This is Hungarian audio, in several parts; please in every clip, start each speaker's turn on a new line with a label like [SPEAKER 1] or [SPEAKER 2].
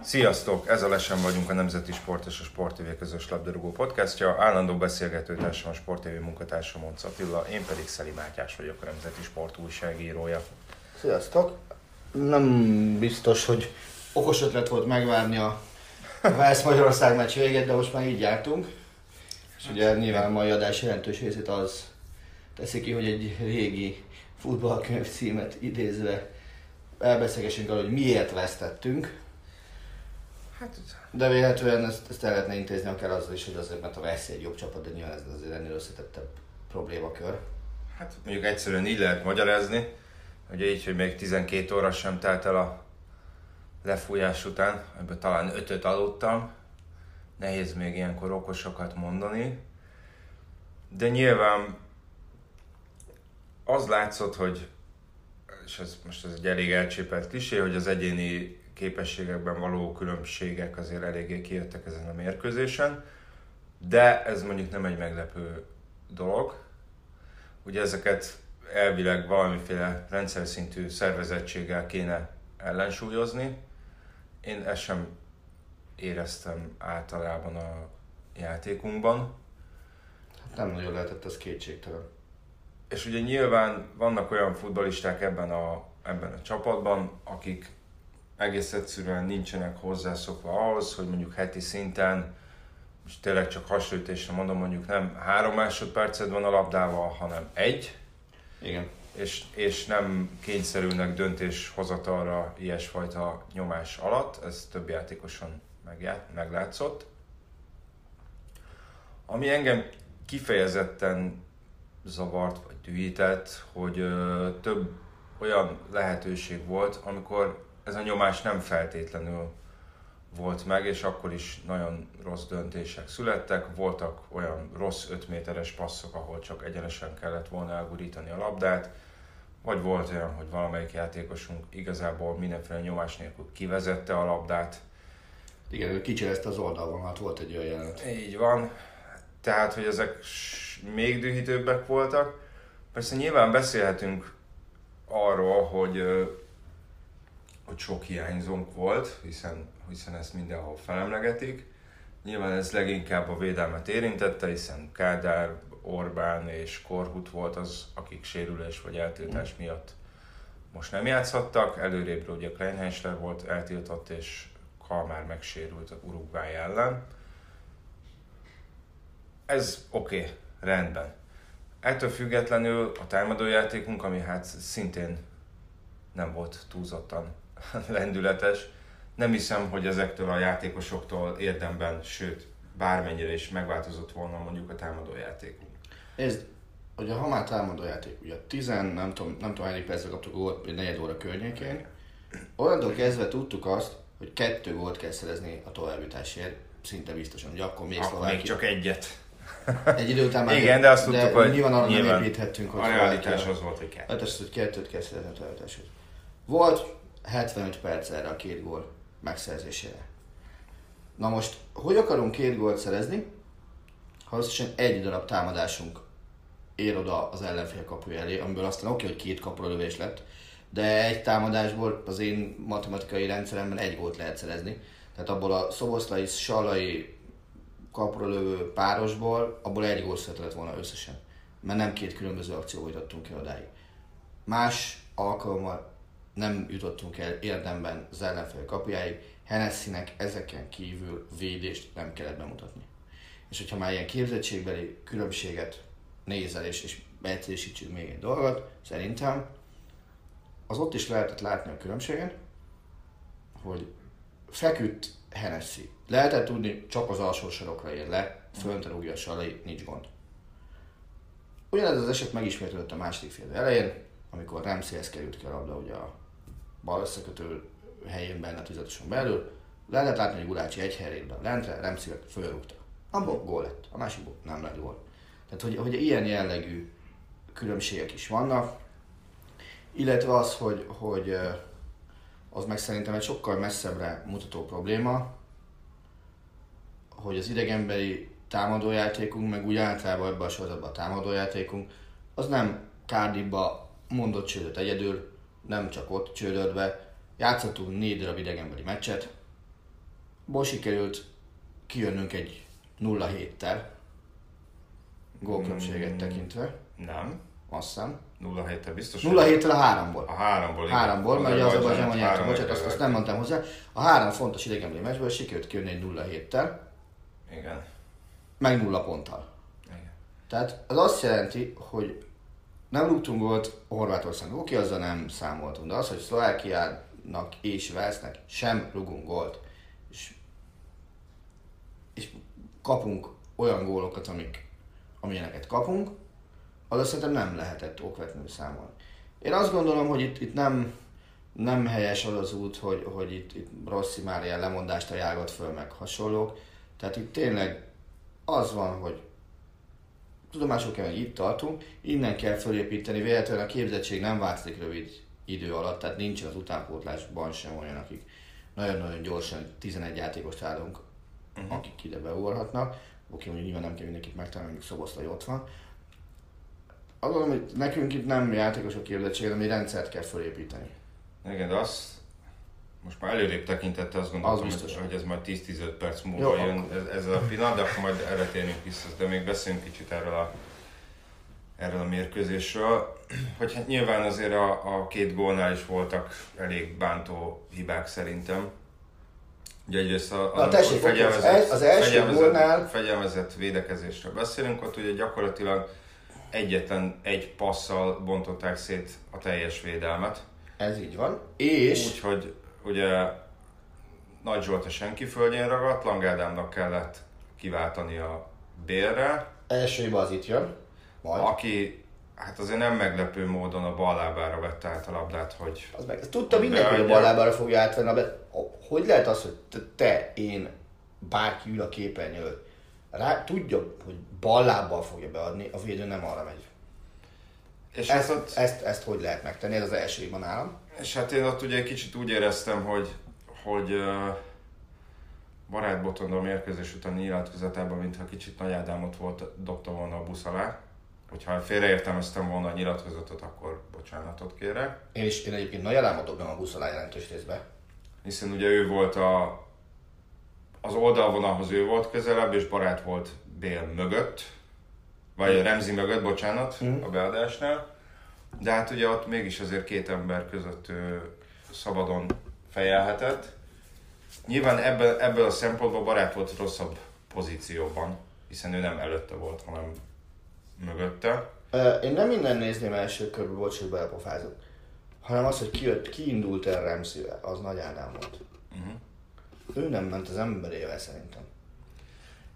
[SPEAKER 1] Sziasztok! Ez a Lesen vagyunk a Nemzeti Sport és a Sport TV közös labdarúgó podcastja. Állandó beszélgetőtársam a Sport TV munkatársam Monc Attila, én pedig Szeli Mátyás vagyok, a Nemzeti Sport újságírója.
[SPEAKER 2] Sziasztok! Nem biztos, hogy okos ötlet volt megvárni a Vesz Magyarország meccs véget, de most már így jártunk. És ugye nyilván a mai adás jelentős részét az teszi ki, hogy egy régi futballkönyv címet idézve elbeszélgessünk arról, hogy miért vesztettünk.
[SPEAKER 1] Hát,
[SPEAKER 2] De véletlenül ezt, ezt el lehetne intézni akár azzal is, hogy azért, mert a Veszi egy jobb csapat, de nyilván ez azért ennél összetettebb problémakör.
[SPEAKER 1] hát mondjuk egyszerűen így lehet magyarázni, ugye így, hogy még 12 óra sem telt el a lefújás után, ebből talán ötöt aludtam. Nehéz még ilyenkor okosokat mondani. De nyilván az látszott, hogy, és ez most ez egy elég elcsépelt klisé, hogy az egyéni képességekben való különbségek azért eléggé kijöttek ezen a mérkőzésen, de ez mondjuk nem egy meglepő dolog. Ugye ezeket elvileg valamiféle rendszer szintű szervezettséggel kéne ellensúlyozni. Én ezt sem éreztem általában a játékunkban.
[SPEAKER 2] Hát nem nagyon lehetett ez kétségtelen.
[SPEAKER 1] És ugye nyilván vannak olyan futballisták ebben a, ebben a csapatban, akik egész egyszerűen nincsenek hozzászokva ahhoz, hogy mondjuk heti szinten, most tényleg csak hasonlítésre mondom, mondjuk nem három másodpercet van a labdával, hanem egy,
[SPEAKER 2] Igen.
[SPEAKER 1] és, és nem kényszerülnek döntéshozatalra ilyesfajta nyomás alatt, ez több játékoson megjá- meglátszott. Ami engem kifejezetten zavart vagy dühített, hogy ö, több olyan lehetőség volt, amikor ez a nyomás nem feltétlenül volt meg, és akkor is nagyon rossz döntések születtek. Voltak olyan rossz 5 méteres passzok, ahol csak egyenesen kellett volna elgurítani a labdát, vagy volt olyan, hogy valamelyik játékosunk igazából mindenféle nyomás nélkül kivezette a labdát.
[SPEAKER 2] Igen, ő kicserezte az oldalvonalat, volt egy olyan jelenet.
[SPEAKER 1] Így van. Tehát, hogy ezek még dühítőbbek voltak. Persze nyilván beszélhetünk arról, hogy, hogy sok hiányzónk volt, hiszen, hiszen ezt mindenhol felemlegetik. Nyilván ez leginkább a védelmet érintette, hiszen Kádár, Orbán és Korhut volt az, akik sérülés vagy eltiltás miatt most nem játszhattak. Előrébb ugye Kleinheisler volt eltiltott, és Kalmár megsérült a Uruguay ellen. Ez oké, okay, rendben. Ettől függetlenül a támadójátékunk, ami hát szintén nem volt túlzottan lendületes, nem hiszem, hogy ezektől a játékosoktól érdemben, sőt, bármennyire is megváltozott volna mondjuk a támadójátékunk.
[SPEAKER 2] Ez, ugye ha már támadó játék, ugye 10, nem tudom, nem tudom, hány percre kaptuk gólt, negyed óra környékén, onnantól kezdve tudtuk azt, hogy kettő gólt kell szerezni a továbbjutásért, szinte biztosan, ugye akkor még
[SPEAKER 1] Akkor még csak egyet.
[SPEAKER 2] Egy idő után már...
[SPEAKER 1] Igen, de azt tudtuk, hogy
[SPEAKER 2] nyilván arra
[SPEAKER 1] nyilván
[SPEAKER 2] nem építhettünk, hogy
[SPEAKER 1] A realitás az volt, hogy kettő.
[SPEAKER 2] Hát az, hogy kettőt kell szerezni a továbbjutásért. Volt 75 perc erre a két gól megszerzésére. Na most, hogy akarunk két gólt szerezni, ha összesen egy darab támadásunk ér oda az ellenfél kapuja elé, amiből aztán oké, hogy két kapulövés lett, de egy támadásból az én matematikai rendszeremben egy gólt lehet szerezni. Tehát abból a szoboszlai, salai kapulövő párosból, abból egy gól született volna összesen. Mert nem két különböző akcióba jutottunk el odáig. Más alkalommal nem jutottunk el érdemben az ellenfél kapujáig, Hennessy-nek ezeken kívül védést nem kellett bemutatni. És hogyha már ilyen képzettségbeli különbséget nézel, és, és beegyszerűsítsünk még egy dolgot, szerintem az ott is lehetett látni a különbséget, hogy feküdt Hennessy. Lehetett tudni, csak az alsó sarokra ér le, fönt rúgja a salai, nincs gond. Ugyanez az eset megismétlődött a második fél elején, amikor Ramseyhez került ki a labda ugye a bal összekötő helyén benne tüzetosan belül, le lehet látni, hogy Gulácsi egy helyre lentre, Ramsey fölrúgta. Abból gól lett, a másikból nem lett gól. Tehát, hogy, hogy ilyen jellegű különbségek is vannak, illetve az, hogy, hogy az meg szerintem egy sokkal messzebbre mutató probléma, hogy az idegenbeli támadójátékunk, meg úgy általában ebben a sorozatban a támadójátékunk, az nem Cardiffba mondott csődöt egyedül, nem csak ott csődött be. Játszottunk négy darab idegenbeli meccset, ból sikerült kijönnünk egy 0-7-tel, gólkülönbséget tekintve,
[SPEAKER 1] Nem.
[SPEAKER 2] azt hiszem.
[SPEAKER 1] 0 7 biztos.
[SPEAKER 2] 0 7 a háromból.
[SPEAKER 1] A háromból. igen.
[SPEAKER 2] Háromból, mert az a Bazsában nyert.
[SPEAKER 1] három
[SPEAKER 2] Bocsánat, azt, azt nem mondtam hozzá. A három fontos idegenbeli meccsből sikerült kijönni egy 0 7-tel,
[SPEAKER 1] Igen.
[SPEAKER 2] meg nulla ponttal.
[SPEAKER 1] Igen.
[SPEAKER 2] Tehát az azt jelenti, hogy nem rúgtunk gólt Horvátországnak, oké, azzal nem számoltunk, de az, hogy Szlovákiának és Velsznek sem rugunk gólt, és, és kapunk olyan gólokat, amik, amilyeneket kapunk, az szerintem nem lehetett okvetlenül számolni. Én azt gondolom, hogy itt, itt nem, nem helyes az az út, hogy, hogy itt, itt Rossi már ilyen lemondást ajánlott föl, meg hasonlók. Tehát itt tényleg az van, hogy tudomásul kell, hogy itt tartunk, innen kell fölépíteni, véletlenül a képzettség nem változik rövid idő alatt, tehát nincsen az utánpótlásban sem olyan, akik nagyon-nagyon gyorsan 11 játékost állunk, uh-huh. akik ide beugorhatnak. Oké, mondjuk nyilván nem kell mindenkit megtalálni, mondjuk Szoboszlai ott van. Azt gondolom, hogy nekünk itt nem játékosok képzettség, hanem egy rendszert kell fölépíteni.
[SPEAKER 1] Igen, de azt most már előrébb tekintette, azt gondoltam,
[SPEAKER 2] Az biztos.
[SPEAKER 1] hogy ez majd 10-15 perc múlva
[SPEAKER 2] Jó,
[SPEAKER 1] jön ez, ez a pillanat, de akkor majd erre térünk vissza, de még beszéljünk kicsit erről a, erről a mérkőzésről. Hogy hát nyilván azért a, a két gólnál is voltak elég bántó hibák szerintem. Ugye egyrészt a,
[SPEAKER 2] Na, tessék, oké, az el- az első
[SPEAKER 1] fegyelmezett,
[SPEAKER 2] gólnál-
[SPEAKER 1] fegyelmezett védekezésről beszélünk, ott ugye gyakorlatilag egyetlen egy passzal bontották szét a teljes védelmet.
[SPEAKER 2] Ez így van. És
[SPEAKER 1] Úgyhogy ugye Nagy Zsolt a senki földjén ragadt, Lang Ádámnak kellett kiváltani a bélre,
[SPEAKER 2] első az itt jön. Majd.
[SPEAKER 1] aki hát azért nem meglepő módon a bal lábára vette át a labdát, hogy
[SPEAKER 2] Az meg, ezt tudta mindenki, hogy a bal lábára fogja átvenni. De hogy lehet az, hogy te, én, bárki ül a képernyő előtt, rá, tudja, hogy bal lábbal fogja beadni, a védő nem arra megy.
[SPEAKER 1] és,
[SPEAKER 2] Ezt,
[SPEAKER 1] ott,
[SPEAKER 2] ezt, ezt hogy lehet megtenni? Ez az első hiba nálam.
[SPEAKER 1] És hát én ott ugye egy kicsit úgy éreztem, hogy, hogy uh, Barát mérkőzés után nyilatkozatában, mintha kicsit Nagy Ádámot volt, dobta volna a busz alá. Hogyha félreértelmeztem volna a nyilatkozatot, akkor bocsánatot kérek.
[SPEAKER 2] Én is én egyébként nagy alámot dobtam a busz alá jelentős részbe.
[SPEAKER 1] hiszen ugye ő volt a, az oldalvonalhoz ő volt közelebb, és barát volt Bél mögött, vagy Remzi mögött, bocsánat, a beadásnál. De hát ugye ott mégis azért két ember között ő szabadon fejelhetett. Nyilván ebből, ebből a szempontból barát volt rosszabb pozícióban, hiszen ő nem előtte volt, hanem mögötte.
[SPEAKER 2] Én nem minden nézném első körben, bocs, hogy belepofázok, hanem az, hogy kijött, kiindult el Remszével, az Nagy Ádám volt. Uh-huh. Ő nem ment az emberével szerintem.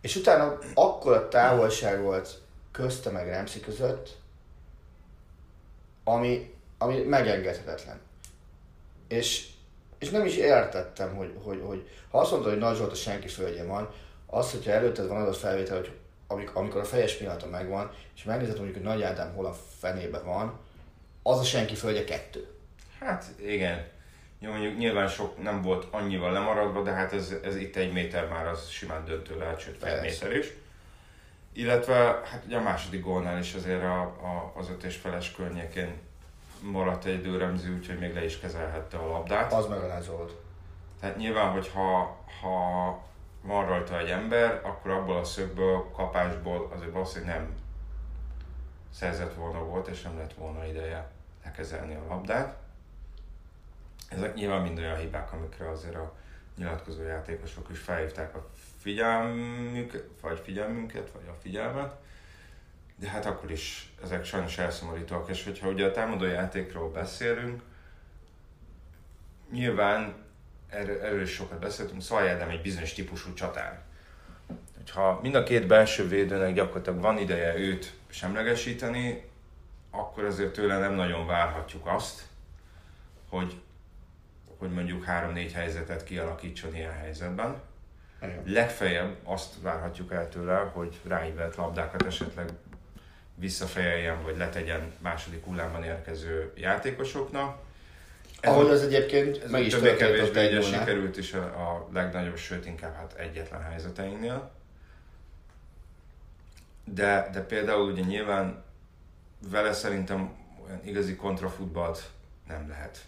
[SPEAKER 2] És utána akkora távolság volt közte meg Remszi között, ami, ami megengedhetetlen. És, és nem is értettem, hogy, hogy, hogy ha azt mondta, hogy Nagy Zsolt a senki földjén van, az, hogyha előtted van az a felvétel, hogy amik, amikor a fejes pillanata megvan, és megnézed mondjuk, hogy Nagy Ádám hol a fenébe van, az a senki földje kettő.
[SPEAKER 1] Hát igen. Jó, mondjuk nyilván sok nem volt annyival lemaradva, de hát ez, ez itt egy méter már az simán döntő lehet, sőt
[SPEAKER 2] Persze.
[SPEAKER 1] méter is. Illetve hát ugye a második gólnál is azért a, a, az öt és feles környékén maradt egy időremző, úgyhogy még le is kezelhette a labdát.
[SPEAKER 2] Az meg a Nagy Zsolt.
[SPEAKER 1] Tehát nyilván, hogyha ha van rajta egy ember, akkor abból a szögből, kapásból azért valószínűleg nem szerzett volna volt, és nem lett volna ideje lekezelni a labdát. Ezek nyilván mind olyan hibák, amikre azért a nyilatkozó játékosok is felhívták a figyelmük, vagy figyelmünket, vagy a figyelmet. de hát akkor is ezek sajnos elszomorítóak, és hogyha ugye a támadó játékról beszélünk, nyilván erről, erről is sokat beszéltünk, Ádám egy bizonyos típusú csatár. Hogyha mind a két belső védőnek gyakorlatilag van ideje őt semlegesíteni, akkor azért tőle nem nagyon várhatjuk azt, hogy, hogy mondjuk három-négy helyzetet kialakítson ilyen helyzetben.
[SPEAKER 2] Igen.
[SPEAKER 1] Legfeljebb azt várhatjuk el tőle, hogy ráívelt labdákat esetleg visszafejeljen, vagy letegyen második hullámban érkező játékosoknak. Ez
[SPEAKER 2] Ahogy
[SPEAKER 1] a-
[SPEAKER 2] az egyébként
[SPEAKER 1] ez
[SPEAKER 2] meg is történt egy
[SPEAKER 1] sikerült is a, a legnagyobb, sőt inkább hát egyetlen helyzeteinknél. De, de például ugye nyilván vele szerintem olyan igazi kontrafutballt nem lehet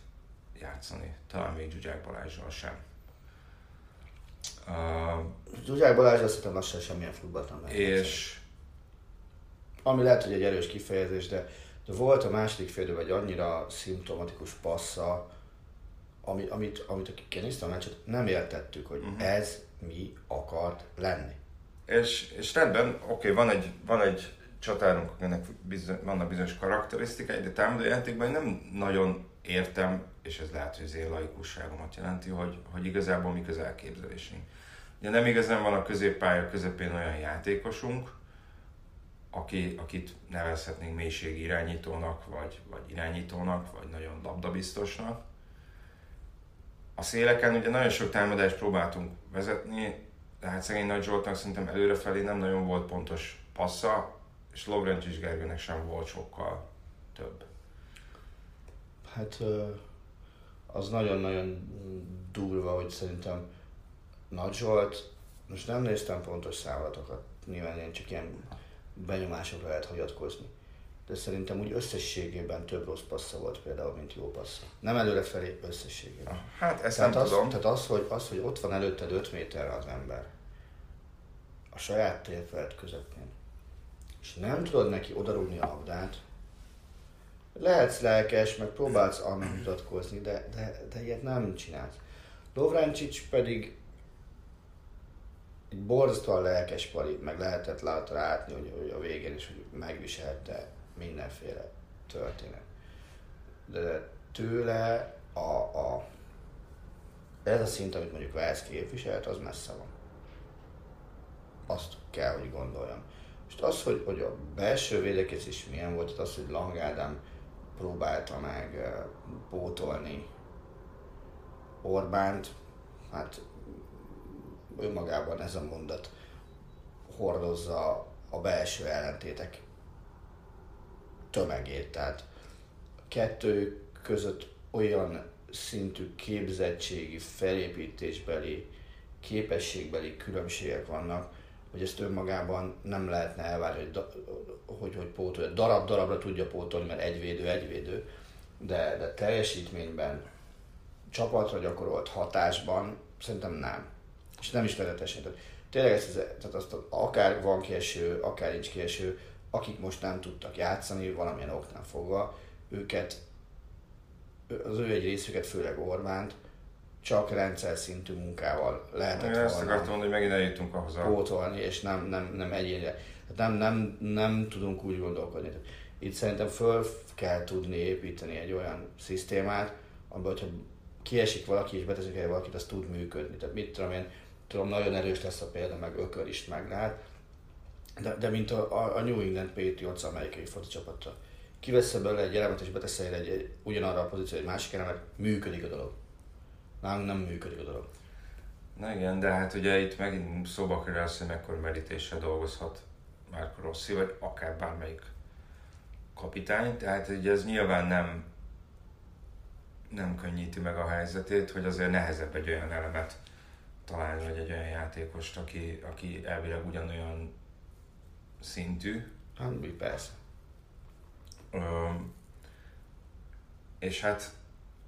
[SPEAKER 1] játszani. Talán még Zsuzsák Balázsral sem. Uh,
[SPEAKER 2] Zsuzsák Balázs azt hiszem lassan semmilyen futballt nem
[SPEAKER 1] és
[SPEAKER 2] Ami lehet, hogy egy erős kifejezés, de, de volt a második félidőben egy annyira szimptomatikus passza, ami, amit, amit akik nézte a meccset, nem értettük, hogy uh-huh. ez mi akart lenni.
[SPEAKER 1] És, és rendben, oké, okay, van egy, van egy csatárunk, akinek bizony, vannak bizonyos karakterisztikái, de támadó játékban én nem nagyon értem, és ez lehet, hogy az én laikusságomat jelenti, hogy, hogy igazából mik az elképzelésünk. Ugye nem igazán van a középpálya közepén olyan játékosunk, aki, akit nevezhetnénk mélységi irányítónak, vagy, vagy irányítónak, vagy nagyon labdabiztosnak. A széleken ugye nagyon sok támadást próbáltunk vezetni, de hát szegény Nagy Zsoltnak szerintem előrefelé nem nagyon volt pontos passza, és Lovrencsics Gergőnek sem volt sokkal több.
[SPEAKER 2] Hát az nagyon-nagyon durva, hogy szerintem Nagy Zsolt, most nem néztem pontos számolatokat, nyilván én csak ilyen benyomásokra lehet hagyatkozni. De szerintem úgy összességében több rossz passza volt például, mint jó passza. Nem előrefelé, összességében.
[SPEAKER 1] Hát ezt
[SPEAKER 2] Tehát
[SPEAKER 1] nem
[SPEAKER 2] az,
[SPEAKER 1] tudom.
[SPEAKER 2] tehát az, hogy, az, hogy ott van előtted 5 méterre az ember, a saját térfeled közepén, és nem tudod neki odarúgni a labdát, lehetsz lelkes, meg próbálsz annak mutatkozni, de, de, de ilyet nem csinálsz. Lovráncsics pedig egy borzasztóan lelkes pali, meg lehetett lát, látni, hogy, hogy a végén is hogy megviselte mindenféle történet. De tőle a, a, ez a szint, amit mondjuk Velsz képviselt, az messze van. Azt kell, hogy gondoljam. Most az, hogy, hogy a belső védekezés milyen volt, az, hogy Lang Ádám próbálta meg pótolni Orbánt, hát önmagában ez a mondat hordozza a belső ellentétek tömegét. Tehát kettő között olyan szintű képzettségi, felépítésbeli, képességbeli különbségek vannak, hogy ezt önmagában nem lehetne elvárni, hogy, hogy, hogy pótolja. Darab-darabra tudja pótolni, mert egy védő, egy védő, de, de teljesítményben, csapatra gyakorolt hatásban szerintem nem. És nem is vezetesen. Tehát tényleg ezt, tehát azt, akár van kieső, akár nincs kieső, akik most nem tudtak játszani valamilyen oknál fogva, őket, az ő egy részüket, főleg Orbánt, csak rendszer szintű munkával lehetett
[SPEAKER 1] Én ezt akartam mondani, hogy megint eljutunk ahhoz a...
[SPEAKER 2] pótolni, és nem, nem, nem egyénre. Tehát nem, nem, nem tudunk úgy gondolkodni. Itt szerintem föl kell tudni építeni egy olyan szisztémát, amiben, hogyha kiesik valaki és beteszik el valakit, az tud működni. Tehát mit tudom én, tudom, nagyon erős lesz a példa, meg ökör is meglát, de, de mint a, a, a New England Patriots amerikai foci csapata. Kivesz belőle egy elemet és beteszel egy, egy, ugyanarra a pozícióra egy másik elemet, működik a dolog. Nálunk nem működik a dolog.
[SPEAKER 1] Na igen, de hát ugye itt megint szóba kerül az, hogy mekkora merítéssel dolgozhat Márko Rossi, vagy akár bármelyik kapitány, tehát ugye ez nyilván nem nem könnyíti meg a helyzetét, hogy azért nehezebb egy olyan elemet találni, vagy egy olyan játékost, aki, aki elvileg ugyanolyan szintű,
[SPEAKER 2] Hát, mi persze.
[SPEAKER 1] Öm, és hát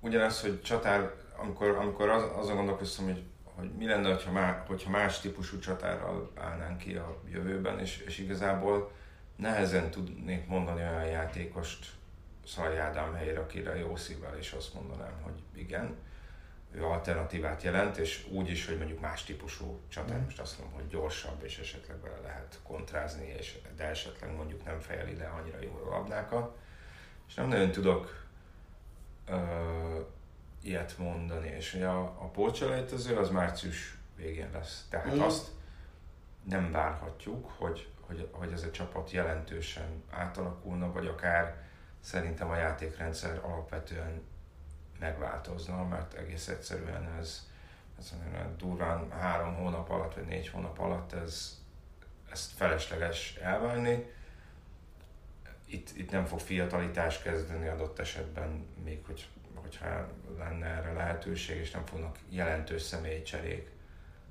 [SPEAKER 1] ugyanaz, hogy csatár, amikor, amikor az, azon gondolkoztam, hogy, hogy mi lenne, hogyha, má, hogyha más típusú csatárral állnánk ki a jövőben, és, és igazából nehezen tudnék mondani olyan játékost Szalj Ádám helyére, akire jó szívvel, és azt mondanám, hogy igen. ő alternatívát jelent, és úgy is, hogy mondjuk más típusú csatár, most azt mondom, hogy gyorsabb, és esetleg bele lehet kontrázni, és, de esetleg mondjuk nem fejeli le annyira jól a labdákat. És nem nagyon tudok ö, ilyet mondani, és ugye a, a pócselejtező az március végén lesz. Tehát
[SPEAKER 2] Mm.
[SPEAKER 1] azt nem várhatjuk, hogy, hogy, hogy ez a csapat jelentősen átalakulna, vagy akár szerintem a játékrendszer alapvetően megváltozna, mert egész egyszerűen ez, ez durván három hónap alatt, vagy négy hónap alatt ez, ezt felesleges elválni. Itt, itt nem fog fiatalitás kezdeni adott esetben, még hogy, hogyha lenne erre lehetőség, és nem fognak jelentős személycserék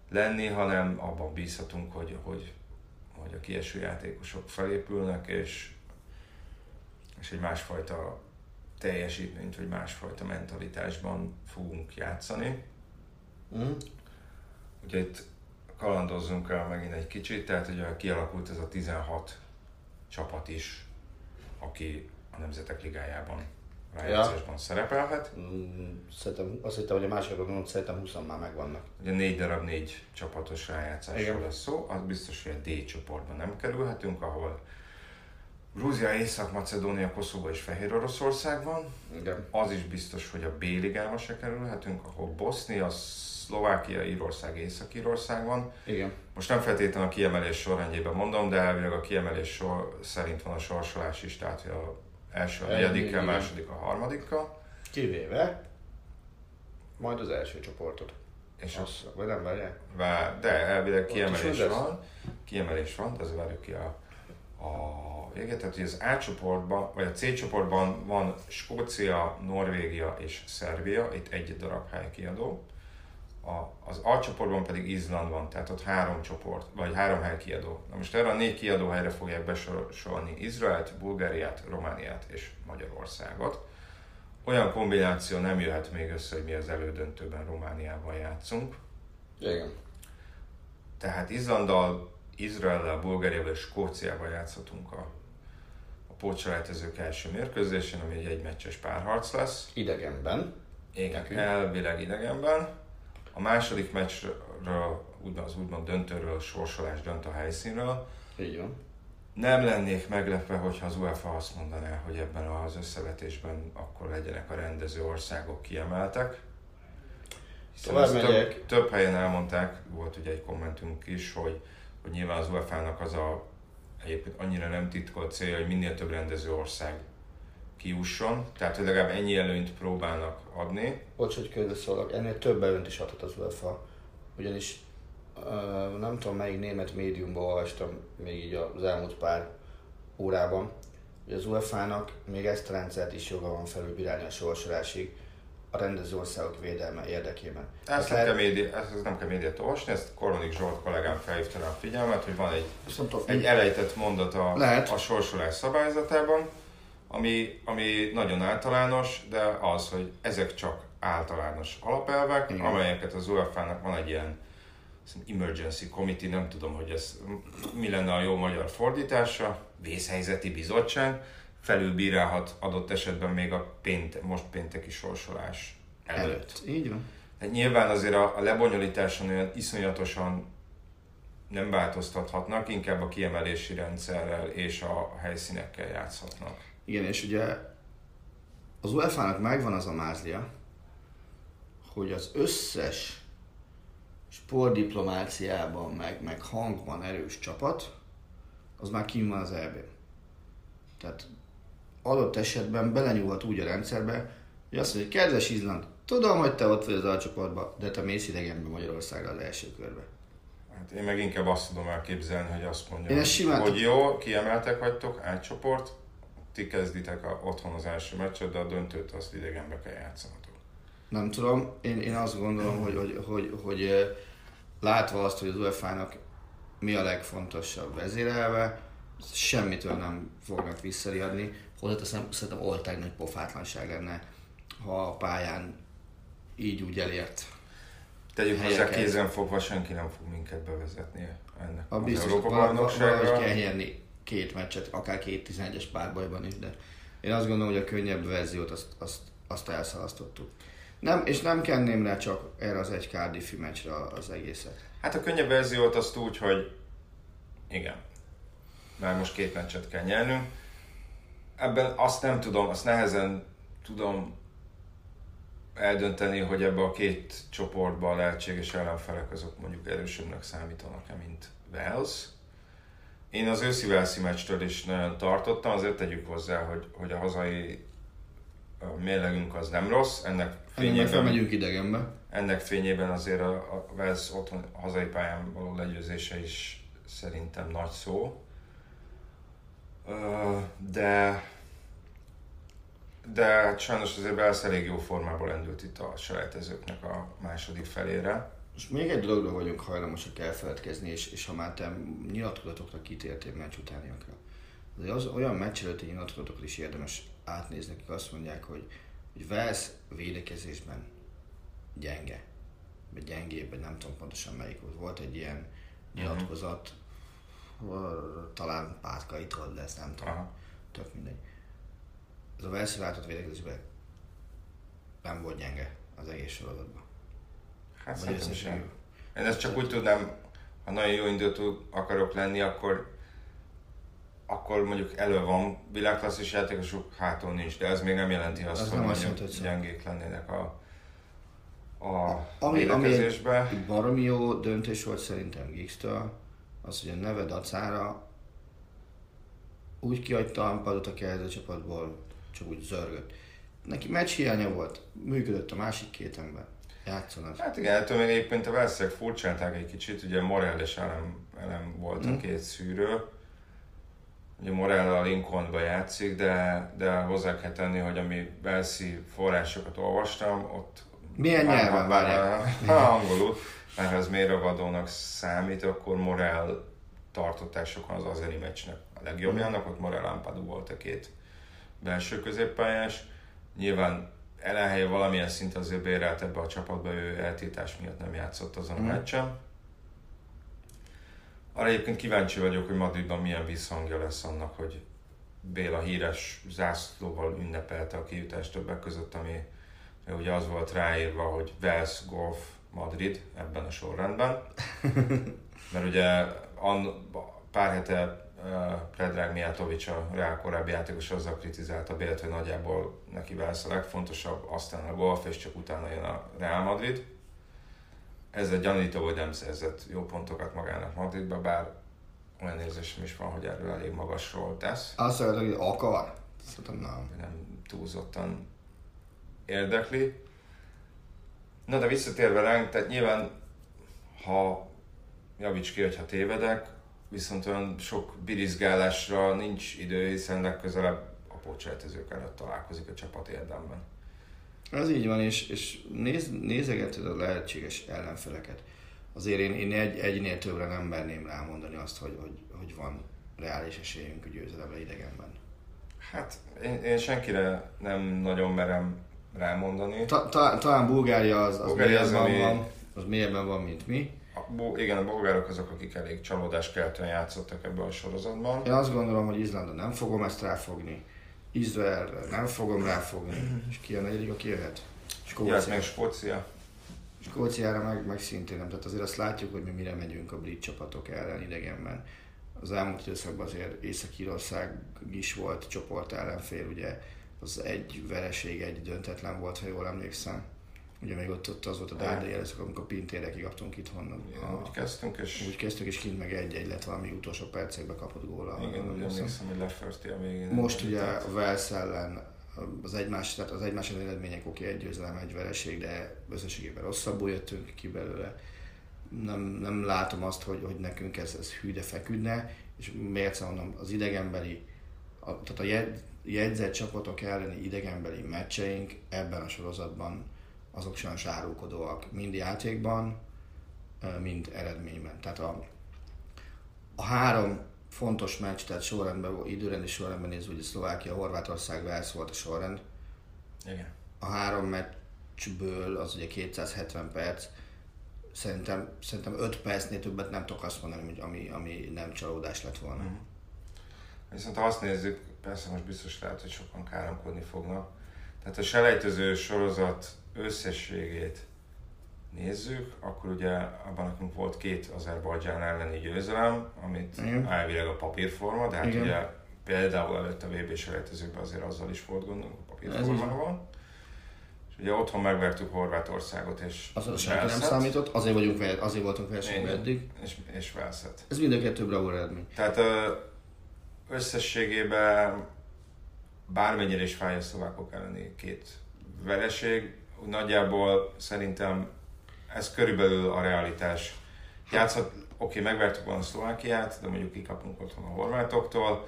[SPEAKER 1] lenni, hanem abban bízhatunk, hogy, hogy, hogy a kieső játékosok felépülnek, és, és egy másfajta teljesítményt, vagy másfajta mentalitásban fogunk játszani.
[SPEAKER 2] Mm.
[SPEAKER 1] Ugye itt kalandozzunk el megint egy kicsit, tehát ugye kialakult ez a 16 csapat is, aki a Nemzetek Ligájában rájátszásban szerepelhet.
[SPEAKER 2] Mm, Szerintem, azt hittem, hogy a másikról gondolom, szerintem 20 már megvannak.
[SPEAKER 1] Ugye négy darab négy csapatos rájátszásról lesz szó, az biztos, hogy a D csoportban nem kerülhetünk, ahol Grúzia, Észak-Macedónia, Koszovó és Fehér Oroszország van.
[SPEAKER 2] Igen.
[SPEAKER 1] Az is biztos, hogy a B ligába se kerülhetünk, ahol Bosznia, Szlovákia, Írország, Észak-Írország van.
[SPEAKER 2] Igen.
[SPEAKER 1] Most nem feltétlenül a kiemelés sorrendjében mondom, de elvileg a kiemelés sor szerint van a sorsolás is, tehát a első a
[SPEAKER 2] Egy,
[SPEAKER 1] negyedikkel, második a harmadikkal.
[SPEAKER 2] Kivéve majd az első csoportot.
[SPEAKER 1] És
[SPEAKER 2] Az, vagy nem várják?
[SPEAKER 1] Vár, de elvileg kiemelés van, kiemelés van, de azért várjuk ki a, a véget. Tehát, hogy az A csoportban, vagy a C csoportban van Skócia, Norvégia és Szerbia, itt egy darab helykiadó. A, az A csoportban pedig Izland van, tehát ott három csoport, vagy három helykiadó. Na most erre a négy kiadó helyre fogják besorolni Izraelt, Bulgáriát, Romániát és Magyarországot. Olyan kombináció nem jöhet még össze, hogy mi az elődöntőben Romániával játszunk.
[SPEAKER 2] Igen.
[SPEAKER 1] Tehát Izlanddal, Izraellel, Bulgáriával és Skóciával játszhatunk a, a pótselejtezők első mérkőzésén, ami egy egymeccses párharc lesz.
[SPEAKER 2] Idegenben.
[SPEAKER 1] Igen,
[SPEAKER 2] Nekünk.
[SPEAKER 1] elvileg idegenben. A második meccsről, az úgymond döntőről, sorsolás dönt a helyszínről.
[SPEAKER 2] Így van.
[SPEAKER 1] Nem lennék meglepve, hogyha az UEFA azt mondaná, hogy ebben az összevetésben akkor legyenek a rendező országok kiemeltek.
[SPEAKER 2] Tovább megyek.
[SPEAKER 1] több, több helyen elmondták, volt ugye egy kommentünk is, hogy, hogy nyilván az UEFA-nak az a egyébként annyira nem titkolt célja, hogy minél több rendező ország kiusson, tehát hogy legalább ennyi előnyt próbálnak adni.
[SPEAKER 2] Bocs, hogy közbeszólok, ennél több előnyt is adhat az UEFA. Ugyanis uh, nem tudom melyik német médiumban olvastam még így az elmúlt pár órában, hogy az UEFA-nak még ezt a rendszert is joga van felülbírálni a sorsolásig a rendező országok védelme érdekében.
[SPEAKER 1] Ezt nem, kell médi, ezt, ezt nem kell médiát olvasni, ezt Koronik Zsolt kollégám felhívta rá a figyelmet, hogy van egy egy elejtett mondat a,
[SPEAKER 2] Lehet.
[SPEAKER 1] a sorsolás szabályzatában, ami, ami nagyon általános, de az, hogy ezek csak általános alapelvek,
[SPEAKER 2] Igen.
[SPEAKER 1] amelyeket az UEFA-nak van egy ilyen emergency committee, nem tudom, hogy ez mi lenne a jó magyar fordítása, vészhelyzeti bizottság, felülbírálhat adott esetben még a pénte, most pénteki sorsolás előtt.
[SPEAKER 2] előtt. Így van.
[SPEAKER 1] Hát nyilván azért a, a lebonyolításon olyan iszonyatosan nem változtathatnak, inkább a kiemelési rendszerrel és a helyszínekkel játszhatnak.
[SPEAKER 2] Igen, és ugye az UEFA-nak megvan az a mázlia, hogy az összes sportdiplomáciában, meg, meg hangban erős csapat, az már kim van az eb Tehát adott esetben belenyúlhat úgy a rendszerbe, hogy azt mondja, hogy kedves Izland, tudom, hogy te ott vagy az alcsoportban, de te mész idegenbe Magyarországra az első körbe.
[SPEAKER 1] Hát én meg inkább azt tudom elképzelni, hogy azt mondja, hogy
[SPEAKER 2] tud-
[SPEAKER 1] jó, kiemeltek vagytok, átcsoport, ti kezditek a, otthon az első meccset, de a döntőt azt idegenbe kell játszanatok.
[SPEAKER 2] Nem tudom, én, én azt gondolom, hogy, hogy, hogy, hogy látva azt, hogy az UEFA-nak mi a legfontosabb vezérelve, semmitől nem fognak visszariadni. Hozzáteszem, szerintem oltág nagy pofátlanság lenne, ha a pályán így úgy elért.
[SPEAKER 1] Tegyük hozzá, kézen fogva senki nem fog minket bevezetni ennek
[SPEAKER 2] A
[SPEAKER 1] az
[SPEAKER 2] biztos,
[SPEAKER 1] Európa
[SPEAKER 2] val- val- valahogy
[SPEAKER 1] bajnokságra.
[SPEAKER 2] kell nyerni két meccset, akár két 11-es párbajban is, de én azt gondolom, hogy a könnyebb verziót azt, azt, azt elszalasztottuk. Nem, és nem kenném le csak erre az egy Cardiffi meccsre az egészet.
[SPEAKER 1] Hát a könnyebb verziót azt úgy, hogy igen, már most két meccset kell nyernünk. Ebben azt nem tudom, azt nehezen tudom eldönteni, hogy ebbe a két csoportban a lehetséges ellenfelek azok mondjuk erősebbnek számítanak-e, mint Wales. Én az őszi Velszi meccstől is nagyon tartottam, azért tegyük hozzá, hogy, hogy a hazai mérlegünk az nem rossz, ennek
[SPEAKER 2] fényében, felmegyünk idegenbe.
[SPEAKER 1] Ennek fényében azért a, a Wales otthon a hazai pályán való legyőzése is szerintem nagy szó. De de hát sajnos azért Belsz elég jó formából lendült itt a selejtezőknek a második felére.
[SPEAKER 2] Most még egy dologra vagyunk hajlamosak elfeledkezni, és, és ha már te nyilatkozatokra kitértél meccs utániakra. De az olyan meccs előtti nyilatkozatokat is érdemes átnézni, akik azt mondják, hogy, hogy Velsz védekezésben gyenge, vagy gyengébb, nem tudom pontosan melyik volt. Volt egy ilyen nyilatkozat, uh-huh. talán Pátkaitól, de ezt nem tudom, Aha. tök mindegy ez a Velszi váltott védekezésben nem volt gyenge az egész sorozatban.
[SPEAKER 1] Hát sem. Én ezt csak úgy tudnám, ha nagyon jó indító akarok lenni, akkor akkor mondjuk elő van világklasszis játékosok, hátul nincs, de ez még nem jelenti azt, az hogy mondjuk gyengék lennének a, a ami, ami egy
[SPEAKER 2] baromi jó döntés volt szerintem giggs az, hogy a neve dacára úgy kiadta a padot a kezdőcsapatból, csak úgy zörgött. Neki meccs hiánya volt, működött a másik két ember. Játszanak.
[SPEAKER 1] Hát igen, ettől még éppen a Velszek furcsálták egy kicsit, ugye Morel és elem, elem volt mm. a két szűrő. Ugye Morel a Lincolnba játszik, de, de hozzá kell tenni, hogy ami Velszi forrásokat olvastam, ott...
[SPEAKER 2] Milyen nyelven várják?
[SPEAKER 1] Angolul, mert ha ez mélyragadónak számít, akkor Morel tartották sokan az azeri meccsnek a legjobbjának, ott Morel Ampadu volt a két belső középpályás. Nyilván ellenhelye valamilyen szint azért bérelt ebbe a csapatba, ő eltiltás miatt nem játszott azon a mm. meccsen. Arra egyébként kíváncsi vagyok, hogy Madridban milyen visszhangja lesz annak, hogy Béla híres zászlóval ünnepelte a kijutást többek között, ami ugye az volt ráírva, hogy Vels Golf Madrid ebben a sorrendben. Mert ugye pár hete Predrag Mijatovic, a Real korábbi játékos azzal kritizálta Bélt, hogy nagyjából neki válsz a legfontosabb, aztán a golf, és csak utána jön a Real Madrid. Ezzel gyanító, hogy nem szerzett jó pontokat magának Madridba, bár olyan érzésem is van, hogy erről elég magasról tesz.
[SPEAKER 2] Azt mondod, hogy akar? Szerintem nem.
[SPEAKER 1] Nem túlzottan érdekli. Na de visszatérve ránk, tehát nyilván, ha javíts ki, hogyha tévedek, viszont olyan sok birizgálásra nincs idő, hiszen legközelebb a pótseltezők előtt találkozik a csapat érdemben.
[SPEAKER 2] Ez így van, és, és néz, nézegeted a lehetséges ellenfeleket. Azért én, én egy, egynél többre nem merném rámondani azt, hogy, hogy, hogy van reális esélyünk a győzelemre idegenben.
[SPEAKER 1] Hát én, én senkire nem nagyon merem rámondani.
[SPEAKER 2] Ta, ta, talán Bulgária az, az Bulgária az, ami... van, az mélyebben van, mint mi
[SPEAKER 1] igen, a bolgárok azok, akik elég csalódáskeltően játszottak ebben a sorozatban.
[SPEAKER 2] Én azt gondolom, hogy Izlanda nem fogom ezt ráfogni, Izrael nem fogom ráfogni, és ki a negyedik, aki jöhet?
[SPEAKER 1] Skócia. Jöhet meg Skócia.
[SPEAKER 2] Skóciára meg, meg szintén nem. Tehát azért azt látjuk, hogy mi mire megyünk a brit csapatok ellen idegenben. Az elmúlt időszakban azért Észak-Írország is volt csoport ellenfél, ugye az egy vereség, egy döntetlen volt, ha jól emlékszem Ugye még ott, ott az volt a dárdai jelzők, amikor pintére kikaptunk itthon.
[SPEAKER 1] Igen, a, úgy kezdtünk, és...
[SPEAKER 2] Úgy kezdtük, és kint meg egy-egy lett valami utolsó percekben kapott góla.
[SPEAKER 1] Igen, ugye emlékszem, hogy Lefferty a végén.
[SPEAKER 2] Most ugye a Wales ellen az egymás, tehát az egymás eredmények oké, egy győzelem, egy vereség, de összességében rosszabbul jöttünk ki belőle. Nem, nem látom azt, hogy, hogy nekünk ez, ez hű de feküdne, és miért mondom, az idegenbeli, a, tehát a jegyzett csapatok elleni idegenbeli meccseink ebben a sorozatban azok sajnos árulkodóak mind játékban, mind eredményben. Tehát a, a három fontos meccs, tehát sorrendben, időrendi sorrendben nézve, hogy Szlovákia, Horvátország, Velsz volt a sorrend.
[SPEAKER 1] Igen.
[SPEAKER 2] A három meccsből az ugye 270 perc, szerintem, szerintem 5 percnél többet nem tudok azt mondani, hogy ami, ami nem csalódás lett volna. Mm.
[SPEAKER 1] Viszont ha azt nézzük, persze most biztos lehet, hogy sokan káromkodni fognak. Tehát a selejtező sorozat összességét nézzük, akkor ugye abban nekünk volt két Azerbajdzsán elleni győzelem, amit
[SPEAKER 2] Igen.
[SPEAKER 1] elvileg a papírforma, de hát
[SPEAKER 2] Igen.
[SPEAKER 1] ugye például előtt a VB selejtezőkben azért azzal is volt gondunk a papírformával. És ugye otthon megvertük Horvátországot és
[SPEAKER 2] Az senki nem számított, azért, vagyunk, azért voltunk versenyben eddig.
[SPEAKER 1] És, és Velszet.
[SPEAKER 2] Ez mind a kettő bravúr eredmény.
[SPEAKER 1] Tehát összességében bármennyire is fáj a szlovákok elleni két vereség, nagyjából szerintem ez körülbelül a realitás. Játszhat, oké, megvertük volna a Szlovákiát, de mondjuk kikapunk otthon a horvátoktól,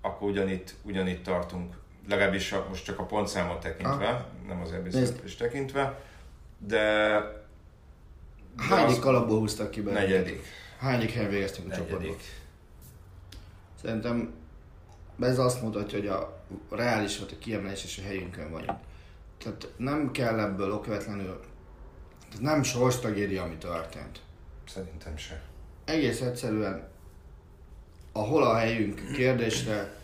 [SPEAKER 1] akkor ugyanitt, ugyanitt tartunk, legalábbis a, most csak a pontszámot tekintve, nem az ebbészletés tekintve, de, de
[SPEAKER 2] Hányadik kalapból húztak ki bennünket?
[SPEAKER 1] negyedik,
[SPEAKER 2] Hányadik helyen végeztünk a csoportban?
[SPEAKER 1] negyedik.
[SPEAKER 2] Szerintem ez azt mutatja, hogy a reális volt a kiemelés és a helyünkön vagyunk. Tehát nem kell ebből okvetlenül, tehát nem sors tragédia, ami történt.
[SPEAKER 1] Szerintem se.
[SPEAKER 2] Egész egyszerűen a hol a helyünk kérdésre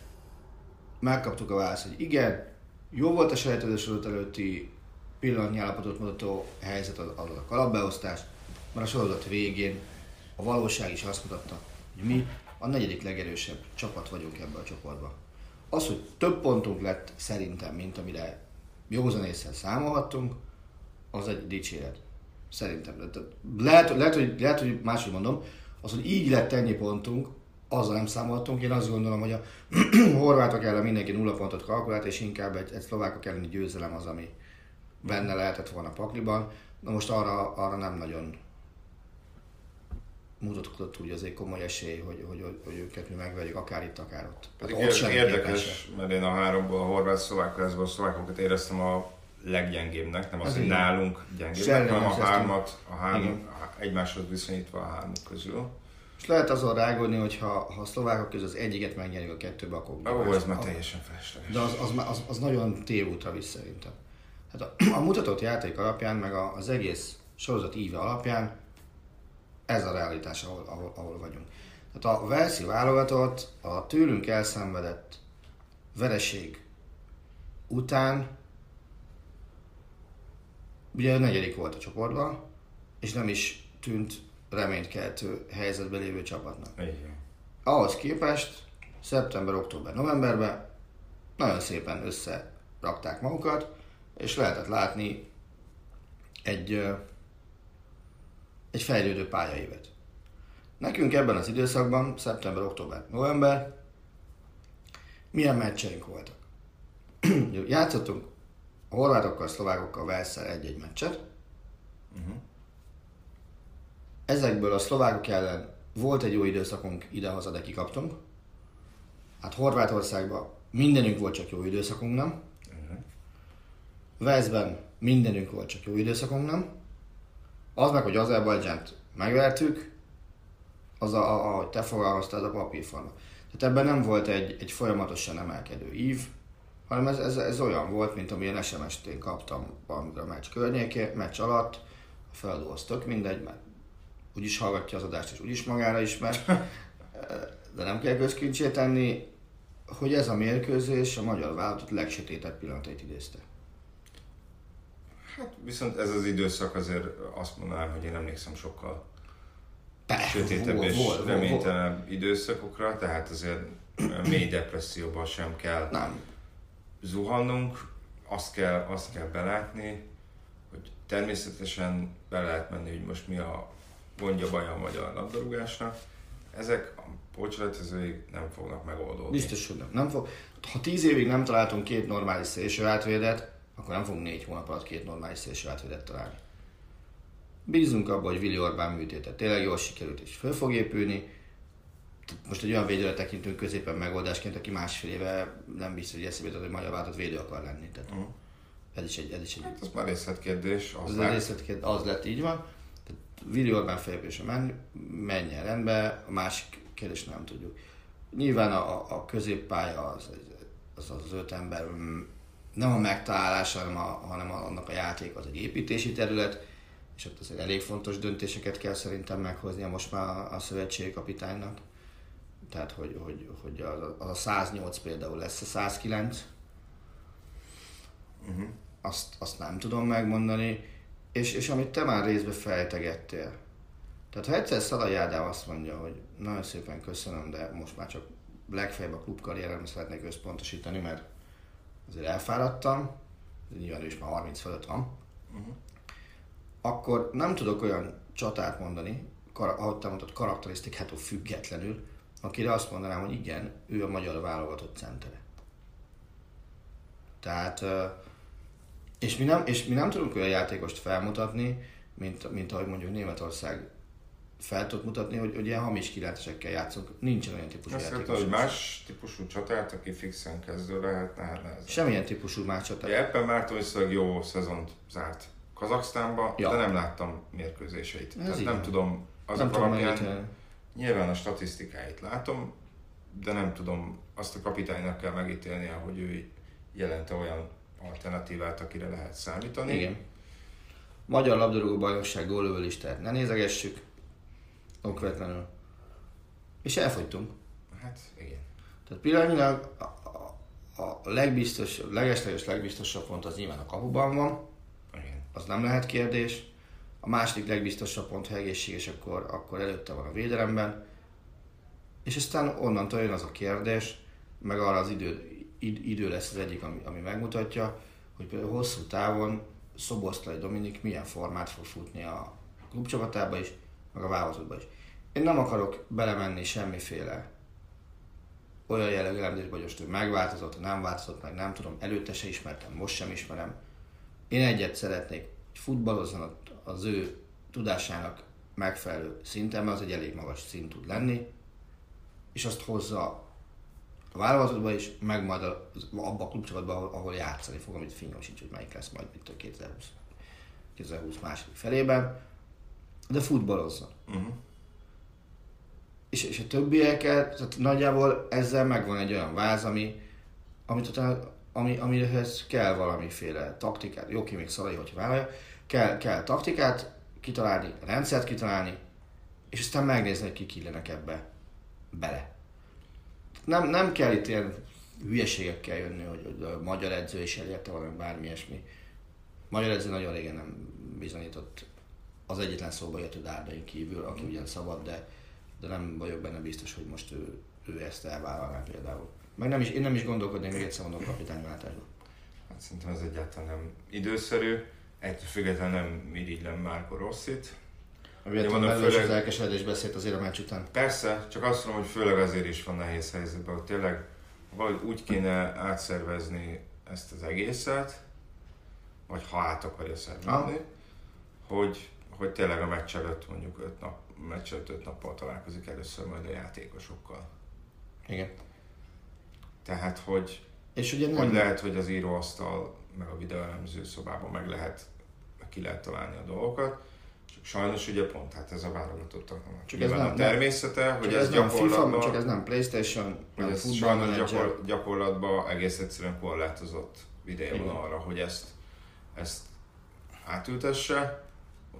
[SPEAKER 2] megkaptuk a választ, hogy igen, jó volt a sejtődés előtti pillanatnyi állapotot mutató helyzet, az, az a kalapbeosztás, mert a sorozat végén a valóság is azt mutatta, hogy mi a negyedik legerősebb csapat vagyunk ebben a csoportban. Az, hogy több pontunk lett szerintem, mint amire józan észre számolhattunk, az egy dicséret. Szerintem. Lehet, lehet, hogy, lehet, hogy máshogy mondom, az, hogy így lett ennyi pontunk, azzal nem számoltunk. Én azt gondolom, hogy a horvátok ellen mindenki nulla pontot kalkulált, és inkább egy, egy szlovákok elleni győzelem az, ami benne lehetett volna pakliban. Na most arra, arra nem nagyon mutatkozott úgy azért komoly esély, hogy, hogy, hogy, hogy őket mi megverjük, akár itt, akár ott.
[SPEAKER 1] Pedig
[SPEAKER 2] Hát ott sem
[SPEAKER 1] érdekes,
[SPEAKER 2] képesek.
[SPEAKER 1] mert én a háromból a horvát szlovák a szlovákokat éreztem a leggyengébbnek, nem az, hogy nálunk gyengébbnek, hanem a hármat, a három, egymáshoz viszonyítva a hármuk közül.
[SPEAKER 2] És lehet azon rágódni, hogy ha, ha a szlovákok közül az egyiket megnyerjük a kettőbe, akkor...
[SPEAKER 1] Ó, ez már teljesen felesleges.
[SPEAKER 2] De az, az, az, az nagyon tévútra visz szerintem. Hát a, a mutatott játék alapján, meg a, az egész sorozat íve alapján ez a realitás, ahol, ahol, ahol vagyunk. Tehát a Velszi válogatott a tőlünk elszenvedett vereség után ugye a negyedik volt a csoportban, és nem is tűnt reménykeltő helyzetben lévő csapatnak.
[SPEAKER 1] Igen.
[SPEAKER 2] Ahhoz képest szeptember, október, novemberben nagyon szépen összerakták magukat, és lehetett látni egy, egy fejlődő pályaévet. Nekünk ebben az időszakban, szeptember, október, november, milyen meccseink voltak? Játszottunk a horvátokkal, szlovákokkal, Velszel egy-egy meccset. Ezekből a szlovákok ellen volt egy jó időszakunk idehaza, de kikaptunk. Hát Horvátországban mindenünk volt, csak jó időszakunk nem. Velszben mindenünk volt, csak jó időszakunk nem. Az meg, hogy Azerbajdzsánt megvertük, az, a, a, ahogy te fogalmaztad, a papírforma. Tehát ebben nem volt egy, egy folyamatosan emelkedő ív, hanem ez, ez, ez olyan volt, mint amilyen SMS-t én kaptam valamikor a meccs környékén, meccs alatt, a feladó az tök mindegy, mert úgyis hallgatja az adást, és úgyis magára ismer, de nem kell közkincsét tenni, hogy ez a mérkőzés a magyar vállalatot legsötétebb pillanatait idézte.
[SPEAKER 1] Hát viszont ez az időszak azért azt mondanám, hogy én emlékszem sokkal
[SPEAKER 2] Te,
[SPEAKER 1] sötétebb
[SPEAKER 2] volt,
[SPEAKER 1] és reménytelenebb időszakokra, tehát azért mély depresszióban sem kell
[SPEAKER 2] Nem.
[SPEAKER 1] zuhannunk, azt kell, azt kell belátni, hogy természetesen be lehet menni, hogy most mi a gondja, baja a magyar labdarúgásnak. Ezek a pócsolatozóig nem fognak megoldódni.
[SPEAKER 2] Biztos, hogy nem. nem fog. Ha tíz évig nem találtunk két normális szélső átvédet, akkor nem fogunk négy hónap alatt két normális szélső átvédet találni. Bízunk abban, hogy Willi Orbán műtéte tényleg jól sikerült és föl fog épülni. Most egy olyan védőre tekintünk középen megoldásként, aki másfél éve nem biztos, hogy eszébe jutott, hogy magyar vállalatot védő akar lenni. Tehát
[SPEAKER 1] Mhm.
[SPEAKER 2] ez is egy, ez is egy
[SPEAKER 1] Hát az már részletkérdés. Az
[SPEAKER 2] az, a részletként az lett, így van. Tehát Willi Orbán felépése men, menjen rendbe, a másik kérdés nem tudjuk. Nyilván a, a- középpálya az, az, az öt ember nem a megtalálása, hanem, a, hanem a, annak a játék az egy építési terület, és ott azért elég fontos döntéseket kell szerintem meghoznia most már a, szövetségi kapitánynak. Tehát, hogy, hogy, hogy az, a- az a 108 például lesz a 109, azt, azt nem tudom megmondani, és, és amit te már részben fejtegettél. Tehát ha egyszer Szalai Ádám azt mondja, hogy nagyon szépen köszönöm, de most már csak legfeljebb a klubkarrierem szeretnék összpontosítani, mert azért elfáradtam, nyilván ő is már 30 fölött van, uh-huh. akkor nem tudok olyan csatát mondani, kar- ahogy te mondtad, karakterisztikától függetlenül, akire azt mondanám, hogy igen, ő a magyar válogatott centere. Tehát, és mi nem, és mi nem tudunk olyan játékost felmutatni, mint, mint ahogy mondjuk Németország fel tud mutatni, hogy, hogy ilyen hamis kilátásekkel játszunk. Nincsen olyan típusú
[SPEAKER 1] Azt
[SPEAKER 2] játékos.
[SPEAKER 1] mondta, hogy más típusú csatát, aki fixen kezdő lehetne, hát nehezen.
[SPEAKER 2] Semmilyen típusú más csatát.
[SPEAKER 1] Ugye Eppen Márton viszonylag jó szezont zárt Kazaksztánba,
[SPEAKER 2] Ja.
[SPEAKER 1] de nem láttam mérkőzéseit.
[SPEAKER 2] Ez
[SPEAKER 1] Tehát
[SPEAKER 2] igen.
[SPEAKER 1] nem tudom, azok
[SPEAKER 2] nem tudom
[SPEAKER 1] alapján nyilván a statisztikáit látom, de nem tudom, azt a kapitánynak kell megítélnie, hogy ő jelent olyan alternatívát, akire lehet számítani.
[SPEAKER 2] Igen. Magyar labdarúgó bajnokság gólövő listát ne nézegessük, okvetlenül. És elfogytunk.
[SPEAKER 1] Hát igen.
[SPEAKER 2] Tehát pillanatnyilag a, a, a legbiztos, legesleges legbiztosabb pont az nyilván a kapuban van,
[SPEAKER 1] igen.
[SPEAKER 2] az nem lehet kérdés. A második legbiztosabb pont, ha egészséges, akkor, akkor előtte van a védelemben. És aztán onnantól jön az a kérdés, meg arra az idő, id, idő lesz az egyik, ami, ami megmutatja, hogy például hosszú távon Szoboszlai Dominik milyen formát fog futni a klubcsapatába is, meg a válogatottba is. Én nem akarok belemenni semmiféle olyan jellegű elemzésbe, hogy most ő megváltozott, nem változott meg, nem tudom, előtte se ismertem, most sem ismerem. Én egyet szeretnék, hogy futballozzon az ő tudásának megfelelő szinten, mert az egy elég magas szint tud lenni, és azt hozza a válogatottba is, meg majd abba a klubcsapatban, ahol, ahol játszani fog, amit fingom sincs, hogy melyik lesz majd itt a 2020, 2020 második felében, de futballozzon.
[SPEAKER 1] Uh-huh.
[SPEAKER 2] És, és a többieket, tehát nagyjából ezzel megvan egy olyan váz, ami, amit utána, ami, amihez kell valamiféle taktikát, jó ki még Szalai, hogy vállalja, kell, kell taktikát kitalálni, rendszert kitalálni, és aztán megnézni, hogy kik illenek ebbe bele. Nem, nem kell itt ilyen hülyeségekkel jönni, hogy, hogy a magyar edző is elérte valami bármi ilyesmi. Magyar edző nagyon régen nem bizonyított az egyetlen szóba jött Dárdain kívül, aki ugyan szabad, de, de nem vagyok benne biztos, hogy most ő, ő ezt elvállalná például. Meg nem is, én nem is gondolkodnék, még egyszer mondom kapitányváltásban.
[SPEAKER 1] Hát szerintem ez egyáltalán nem időszerű. Egy függetlenül nem irigylem Márko Rosszit.
[SPEAKER 2] Véletlenül
[SPEAKER 1] mondom, főleg-
[SPEAKER 2] az elkeseredés beszélt azért a meccs után.
[SPEAKER 1] Persze, csak azt mondom, hogy főleg azért is van nehéz helyzetben, hogy tényleg vagy úgy kéne átszervezni ezt az egészet, vagy ha át akarja szervezni, hogy, hogy tényleg a meccs előtt mondjuk öt nap, meccs előtt öt nappal találkozik először majd a játékosokkal.
[SPEAKER 2] Igen.
[SPEAKER 1] Tehát, hogy,
[SPEAKER 2] És ugye nem,
[SPEAKER 1] hogy lehet, hogy az íróasztal, meg a videóelemző szobában meg lehet, ki lehet találni a dolgokat, csak sajnos ugye pont, hát ez a válogatottaknak
[SPEAKER 2] Csak
[SPEAKER 1] nyilván
[SPEAKER 2] ez
[SPEAKER 1] a
[SPEAKER 2] nem-
[SPEAKER 1] természete,
[SPEAKER 2] csak
[SPEAKER 1] hogy
[SPEAKER 2] ez,
[SPEAKER 1] ez
[SPEAKER 2] nem FIFA,
[SPEAKER 1] gyakorlatban...
[SPEAKER 2] csak ez nem Playstation, nem
[SPEAKER 1] ez
[SPEAKER 2] Football
[SPEAKER 1] sajnos
[SPEAKER 2] Manager.
[SPEAKER 1] gyakor, gyakorlatban egész egyszerűen korlátozott videó van arra, hogy ezt, ezt átültesse.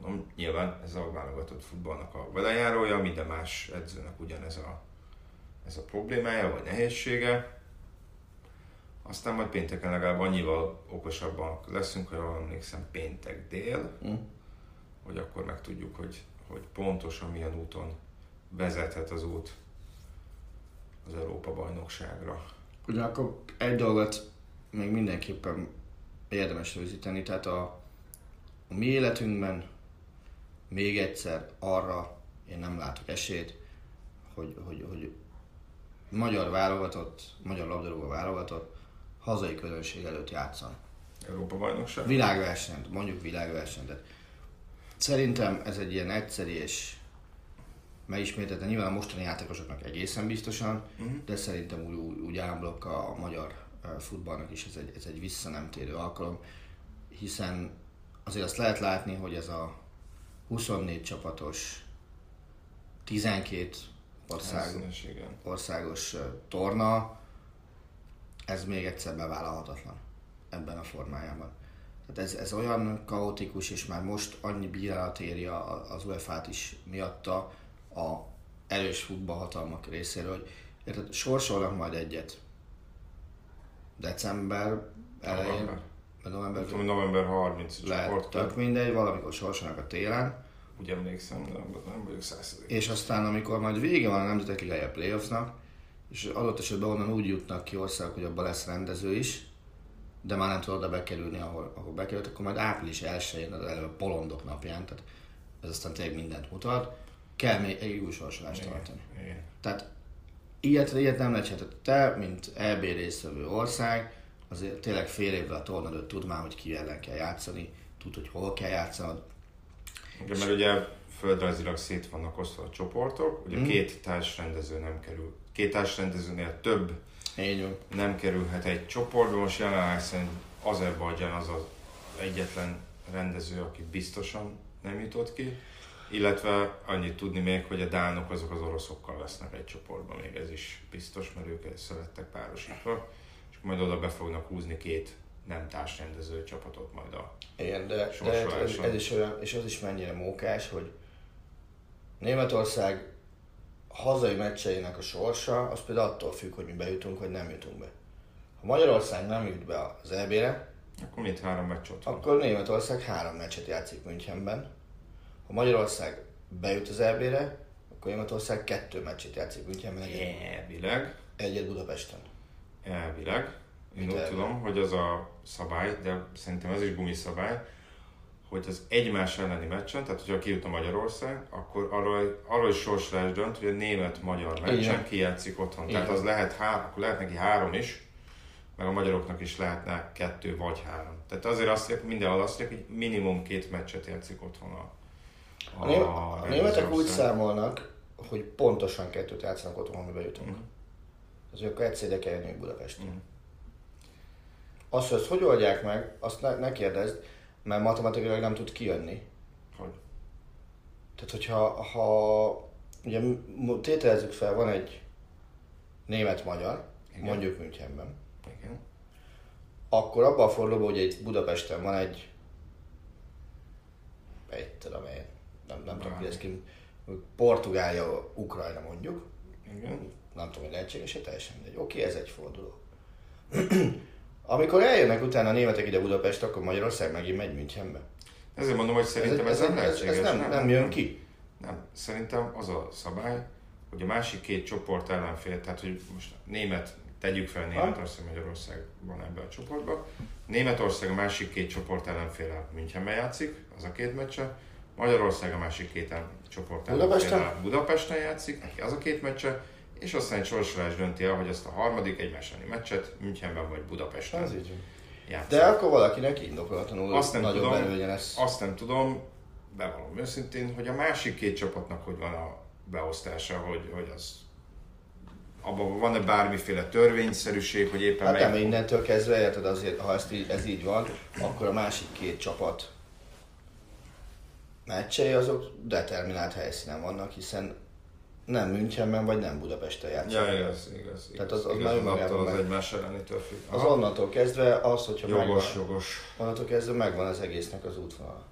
[SPEAKER 1] Mondom, nyilván ez a válogatott futballnak a velejárója, minden más edzőnek ugyanez a, ez a problémája, vagy nehézsége. Aztán majd pénteken legalább annyival okosabbak leszünk, ha jól emlékszem, péntek dél,
[SPEAKER 2] Mm.
[SPEAKER 1] hogy akkor megtudjuk, hogy, hogy pontosan milyen úton vezethet az út az Európa bajnokságra.
[SPEAKER 2] Ugyanakkor egy dolgot még mindenképpen érdemes rögzíteni, tehát a, a mi életünkben még egyszer arra én nem látok esélyt, hogy, hogy, hogy magyar válogatott, magyar labdarúgó válogatott hazai közönség előtt játszan.
[SPEAKER 1] Európa bajnokság?
[SPEAKER 2] Világversenyt, mondjuk világversenyt. de Szerintem ez egy ilyen egyszeri és megismételten nyilván a mostani játékosoknak egészen biztosan,
[SPEAKER 1] Mhm.
[SPEAKER 2] de szerintem úgy, úgy, úgy ámblok a magyar futballnak is ez egy, ez egy vissza nem térő alkalom, hiszen azért azt lehet látni, hogy ez a 24 csapatos, 12 ország, országos torna, ez még egyszer bevállalhatatlan ebben a formájában. Tehát ez, ez olyan kaotikus, és már most annyi bírálat éri az UEFA-t is miatta a erős futballhatalmak részéről, hogy érted, sorsolnak majd egyet december elején,
[SPEAKER 1] November.
[SPEAKER 2] November
[SPEAKER 1] Tudom, november 30
[SPEAKER 2] lehet,
[SPEAKER 1] csoport.
[SPEAKER 2] tök mindegy, valamikor sorsolnak a télen,
[SPEAKER 1] Úgy emlékszem, de nem vagyok százszerzék.
[SPEAKER 2] és aztán amikor majd vége van a Nemzetek Ligája playoffsnak, és adott esetben onnan úgy jutnak ki országok, hogy abban lesz rendező is, de már nem tud oda bekerülni, ahol, ahol bekerült, akkor majd április 1-én, az előbb polondok napján, tehát ez aztán tényleg mindent mutat, kell még egy új sorsolást tartani.
[SPEAKER 1] Igen.
[SPEAKER 2] Tehát ilyet, ilyet nem lehet. Tehát Te, mint EB résztvevő ország, azért tényleg fél évvel a torna előtt tud már, hogy ki ellen kell játszani, tud, hogy hol kell játszanod.
[SPEAKER 1] Igen, mert ugye földrajzilag szét vannak osztva a csoportok, ugye
[SPEAKER 2] Mhm.
[SPEAKER 1] két társrendező nem kerül, két társrendezőnél több
[SPEAKER 2] Így
[SPEAKER 1] nem kerülhet egy csoportba. Most jelenleg szerint Azerbajdzsán az az egyetlen rendező, aki biztosan nem jutott ki. Illetve annyit tudni még, hogy a dánok azok az oroszokkal lesznek egy csoportban, még ez is biztos, mert ők szerettek párosítva. Majd oda be fognak húzni két nem társrendező csapatot majd a
[SPEAKER 2] Igen, de, de ez,
[SPEAKER 1] Sorsoláson.
[SPEAKER 2] ez, is olyan, és az is mennyire mókás, hogy Németország hazai meccseinek a sorsa, az például attól függ, hogy mi bejutunk, vagy nem jutunk be. Ha Magyarország nem jut be az EB-re,
[SPEAKER 1] Akkor mit három meccs ott van?
[SPEAKER 2] akkor Németország három meccset játszik Münchenben. Ha Magyarország bejut az EB-re, akkor Németország kettő meccset játszik Münchenben,
[SPEAKER 1] Elvileg,
[SPEAKER 2] egyet Budapesten.
[SPEAKER 1] Elvileg. Én
[SPEAKER 2] Mit
[SPEAKER 1] úgy
[SPEAKER 2] elvileg?
[SPEAKER 1] tudom, hogy az a szabály, de szerintem ez is gumiszabály, hogy az egymás elleni meccsen, tehát hogyha kijut a Magyarország, akkor arról, arról is sorsolás dönt, hogy a német-magyar meccsen ki játszik otthon. Tehát
[SPEAKER 2] Igen.
[SPEAKER 1] az lehet, há, akkor lehet neki három is, meg a magyaroknak is lehetne kettő vagy három. Tehát azért azt mondják, mindenhol azt mondják, hogy minimum két meccset játszik otthon a,
[SPEAKER 2] A, ném- a németek úgy számolnak, hogy pontosan kettőt játszanak otthon, amiben jutunk.
[SPEAKER 1] Mhm.
[SPEAKER 2] Az ők egyszer ide kell jönni Budapesten.
[SPEAKER 1] Mhm.
[SPEAKER 2] Azt, hogy ezt hogy oldják meg, azt ne, ne kérdezd, mert matematikailag nem tud kijönni.
[SPEAKER 1] Hogy?
[SPEAKER 2] Tehát, hogyha ha, ugye tételezzük fel, van egy német-magyar,
[SPEAKER 1] Igen.
[SPEAKER 2] mondjuk Münchenben,
[SPEAKER 1] Igen.
[SPEAKER 2] akkor abban a fordulóban, hogy egy Budapesten van egy egy tudom én, nem, nem tudom, ki ez ki, Portugália, Ukrajna mondjuk,
[SPEAKER 1] Igen.
[SPEAKER 2] Nem tudom, hogy lehetséges, teljesen mindegy. Oké, ez egy forduló. Amikor eljönnek utána a németek ide Budapest, akkor Magyarország megint megy Münchenbe.
[SPEAKER 1] Ezért mondom, hogy szerintem
[SPEAKER 2] ez,
[SPEAKER 1] ez,
[SPEAKER 2] ez,
[SPEAKER 1] nem
[SPEAKER 2] ez, ez
[SPEAKER 1] lehetséges.
[SPEAKER 2] nem, nem jön ki.
[SPEAKER 1] Nem, szerintem az a szabály, hogy a másik két csoport ellenfél, tehát hogy most német, tegyük fel Németország, Magyarország van ebben a csoportban. Németország a másik két csoport ellenféle Münchenben játszik, az a két meccse. Magyarország a másik két el- csoport
[SPEAKER 2] Budapesten?
[SPEAKER 1] ellenféle Budapesten játszik, neki az a két meccse, és aztán egy sorsolás dönti el, hogy ezt a harmadik egymás elleni meccset Münchenben vagy Budapesten
[SPEAKER 2] Ez így. De akkor valakinek indokolatlanul
[SPEAKER 1] Azt nem
[SPEAKER 2] nagyobb
[SPEAKER 1] tudom.
[SPEAKER 2] lesz.
[SPEAKER 1] Azt nem tudom, bevallom őszintén, hogy a másik két csapatnak hogy van a beosztása, hogy, hogy az abban van-e bármiféle törvényszerűség, hogy éppen
[SPEAKER 2] Hát nem
[SPEAKER 1] melyik-
[SPEAKER 2] innentől kezdve, érted, azért, ha ezt így, ez így van, akkor a másik két csapat meccsei azok determinált helyszínen vannak, hiszen nem Münchenben vagy nem Budapesten játszanak.
[SPEAKER 1] Ja, igaz, igaz.
[SPEAKER 2] Tehát az- az
[SPEAKER 1] igaz,
[SPEAKER 2] nagyon
[SPEAKER 1] az
[SPEAKER 2] magában
[SPEAKER 1] attól az egymás ellenitől függ.
[SPEAKER 2] Az onnantól kezdve az, hogyha megvan,
[SPEAKER 1] Jogos, jogos.
[SPEAKER 2] onnantól kezdve megvan az egésznek az útvonala.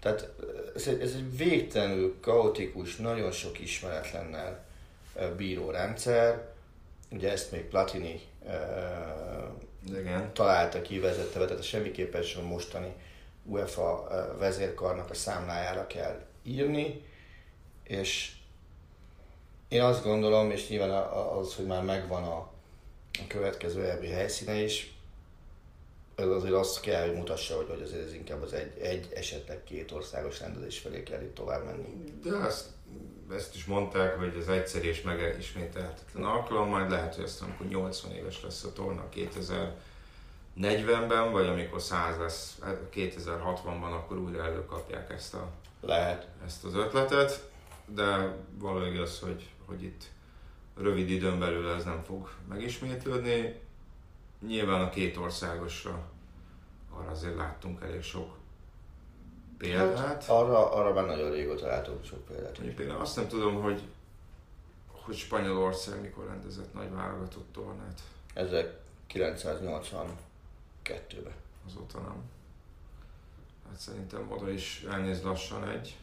[SPEAKER 2] Tehát ez egy, ez egy végtelenül kaotikus, nagyon sok ismeretlennel ö, bíró rendszer. Ugye ezt még Platini ö,
[SPEAKER 1] Igen.
[SPEAKER 2] találta ki, vezette be, tehát semmiképpen sem a mostani UEFA vezérkarnak a számlájára kell írni, és én azt gondolom, és nyilván az, hogy már megvan a, a következő EB helyszíne is, ez azért azt kell, hogy mutassa, hogy, hogy azért ez inkább az egy, egy esetleg két országos rendezés felé kell itt tovább menni.
[SPEAKER 1] De ezt, ezt is mondták, hogy ez egyszer és megismételhetetlen alkalom, majd lehet, hogy aztán amikor 80 éves lesz a torna 2040-ben, vagy amikor 100 lesz hát 2060-ban, akkor újra előkapják ezt, a,
[SPEAKER 2] Lehet.
[SPEAKER 1] ezt az ötletet, de való igaz, hogy, hogy itt rövid időn belül ez nem fog megismétlődni. Nyilván a két országosra arra azért láttunk elég sok példát.
[SPEAKER 2] Hát, arra, arra már nagyon régóta látunk sok példát.
[SPEAKER 1] Mondjuk például azt nem tudom, hogy, hogy Spanyolország mikor rendezett nagy válogatott tornát.
[SPEAKER 2] 1982-ben.
[SPEAKER 1] Azóta nem. Hát szerintem oda is elnéz lassan egy.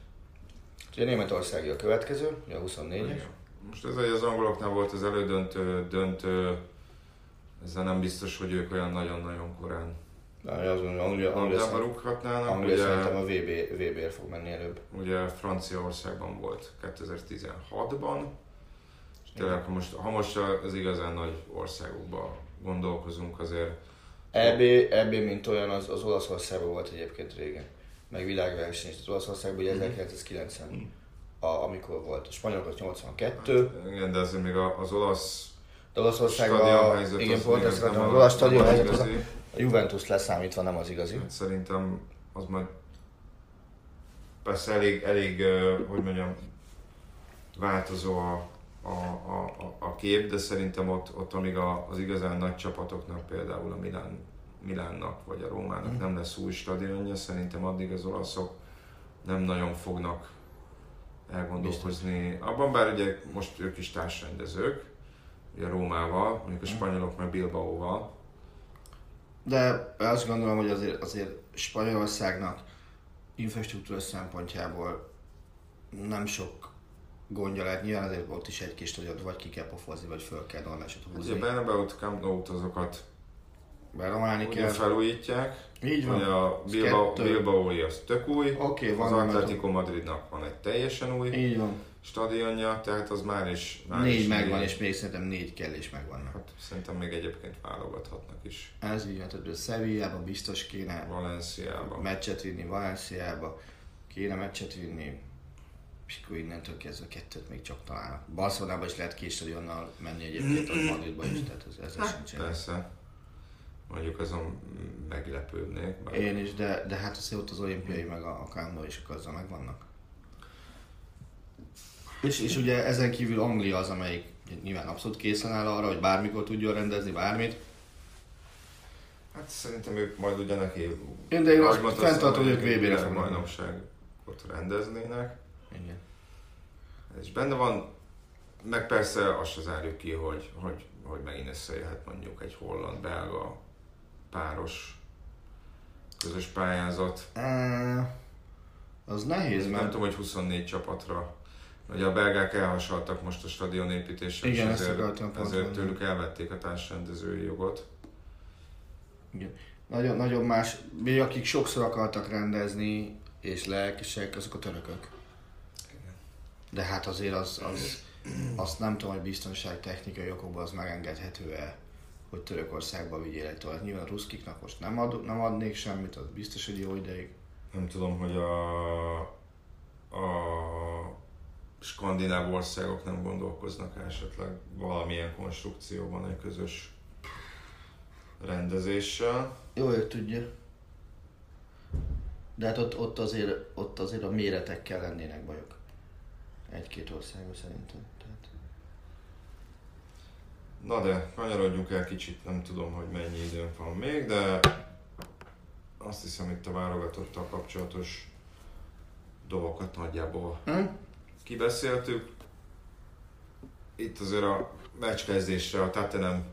[SPEAKER 2] Ugye Németországi a következő, ugye a 24-es.
[SPEAKER 1] Igen. Most ez, hogy az angoloknál volt az elődöntő, döntő, ezzel nem biztos, hogy ők olyan nagyon-nagyon korán
[SPEAKER 2] Na, azt gondolom, Anglia, Anglia,
[SPEAKER 1] rúghatnának.
[SPEAKER 2] Anglia szerintem
[SPEAKER 1] Ugye,
[SPEAKER 2] a VB, VB-ért fog menni előbb.
[SPEAKER 1] ugye Franciaországban volt 2016-ban. És tényleg, ha most, ha most az igazán nagy országokban gondolkozunk, azért
[SPEAKER 2] EB, EB mint olyan, az, az Olaszországban volt egyébként régen. Meg világverseny. Az Olaszországban ugye 1990, a, amikor volt. A spanyolok 82,
[SPEAKER 1] igen, de azért még a- az olasz
[SPEAKER 2] de Olaszországban,
[SPEAKER 1] stadionhelyzet
[SPEAKER 2] igen,
[SPEAKER 1] az
[SPEAKER 2] pont
[SPEAKER 1] még
[SPEAKER 2] ezt
[SPEAKER 1] nem
[SPEAKER 2] akartam,
[SPEAKER 1] a-
[SPEAKER 2] az olasz stadion
[SPEAKER 1] az
[SPEAKER 2] helyzet, az a, a Juventus leszámítva nem az igazi.
[SPEAKER 1] Hát Szerintem az majd persze elég, elég hogy mondjam, változó a, a, a, a- a kép, de szerintem ott, ott amíg a, az igazán nagy csapatoknak, például a Milán, Milánnak vagy a Rómának nem lesz új stadionja, szerintem addig az olaszok nem nagyon fognak elgondolkozni. Abban bár ugye most ők is társrendezők, ugye Rómával, mondjuk a spanyolok meg Bilbaóval,
[SPEAKER 2] De azt gondolom, hogy azért, azért Spanyolországnak infrastruktúra szempontjából nem sok gondja lehet. Nyilván azért ott is egy kis stadion, vagy ki kell pofozni, vagy föl kell
[SPEAKER 1] Ugye
[SPEAKER 2] húzni.
[SPEAKER 1] Bernabeu-t, Camp Nou-t azokat
[SPEAKER 2] Beromálni kell.
[SPEAKER 1] felújítják.
[SPEAKER 2] Így van.
[SPEAKER 1] Ugye a
[SPEAKER 2] Az
[SPEAKER 1] Bilbao,
[SPEAKER 2] kettő.
[SPEAKER 1] Bilbaói az tök új,
[SPEAKER 2] Oké,
[SPEAKER 1] az
[SPEAKER 2] van
[SPEAKER 1] Atletico Madridnak van egy teljesen új
[SPEAKER 2] Így van.
[SPEAKER 1] stadionja, tehát az már is... Már
[SPEAKER 2] Négy
[SPEAKER 1] is
[SPEAKER 2] megvan,
[SPEAKER 1] négy-
[SPEAKER 2] és még szerintem négy kell és megvannak.
[SPEAKER 1] Hát szerintem még egyébként válogathatnak is.
[SPEAKER 2] Ez így tehát a Sevillában biztos kéne
[SPEAKER 1] Valenciában.
[SPEAKER 2] meccset vinni, Valenciába kéne meccset vinni, és akkor innentől kezdve kettőt még csak találnak. Barcelonában is lehet két stadionnal menni egyébként, a Madridba is, tehát ez, ezzel sem csinál.
[SPEAKER 1] Mondjuk azon meglepődnék. Mert
[SPEAKER 2] Én is, de, de hát azért ott az olimpiai meg a, a Nou is azzal megvannak. És, és ugye ezen kívül Anglia az, amelyik nyilván abszolút készen áll arra, hogy bármikor tudjon rendezni bármit.
[SPEAKER 1] Hát szerintem ők majd ugye neki...
[SPEAKER 2] Én, de én azt fenntartom, hogy ők VB-re fognak.
[SPEAKER 1] bajnokságot rendeznének.
[SPEAKER 2] Igen.
[SPEAKER 1] És benne van, meg persze azt se zárjuk ki, hogy, hogy, hogy megint összejöhet mondjuk egy holland-belga páros közös pályázat.
[SPEAKER 2] Á, az nehéz,
[SPEAKER 1] Nem
[SPEAKER 2] mert
[SPEAKER 1] tudom, hogy 24 csapatra. Ugye a belgák elhasaltak most a stadion építéssel,
[SPEAKER 2] Igen,
[SPEAKER 1] és ezért, ezért tőlük elvették a társrendezői jogot.
[SPEAKER 2] Igen. Nagyon, nagyon más, még akik sokszor akartak rendezni, és lelkesek, azok a törökök. De hát azért az, az, azt nem tudom, hogy biztonság technikai okokból az megengedhető-e, hogy Törökországba vigyél egy tovább. Nyilván a ruszkiknak most nem, ad, nem adnék semmit, az biztos, hogy jó ideig.
[SPEAKER 1] Nem tudom, hogy a, a skandináv országok nem gondolkoznak esetleg valamilyen konstrukcióban egy közös rendezéssel.
[SPEAKER 2] Jó, ő tudja. De hát ott, ott, azért, ott azért a méretekkel lennének bajok. Egy-két országban szerintem.
[SPEAKER 1] Na de, kanyarodjunk el kicsit, nem tudom, hogy mennyi időnk van még, de azt hiszem itt a válogatottal kapcsolatos dolgokat nagyjából
[SPEAKER 2] Hm?
[SPEAKER 1] kibeszéltük. Itt azért a meccskezdésre a Tottenham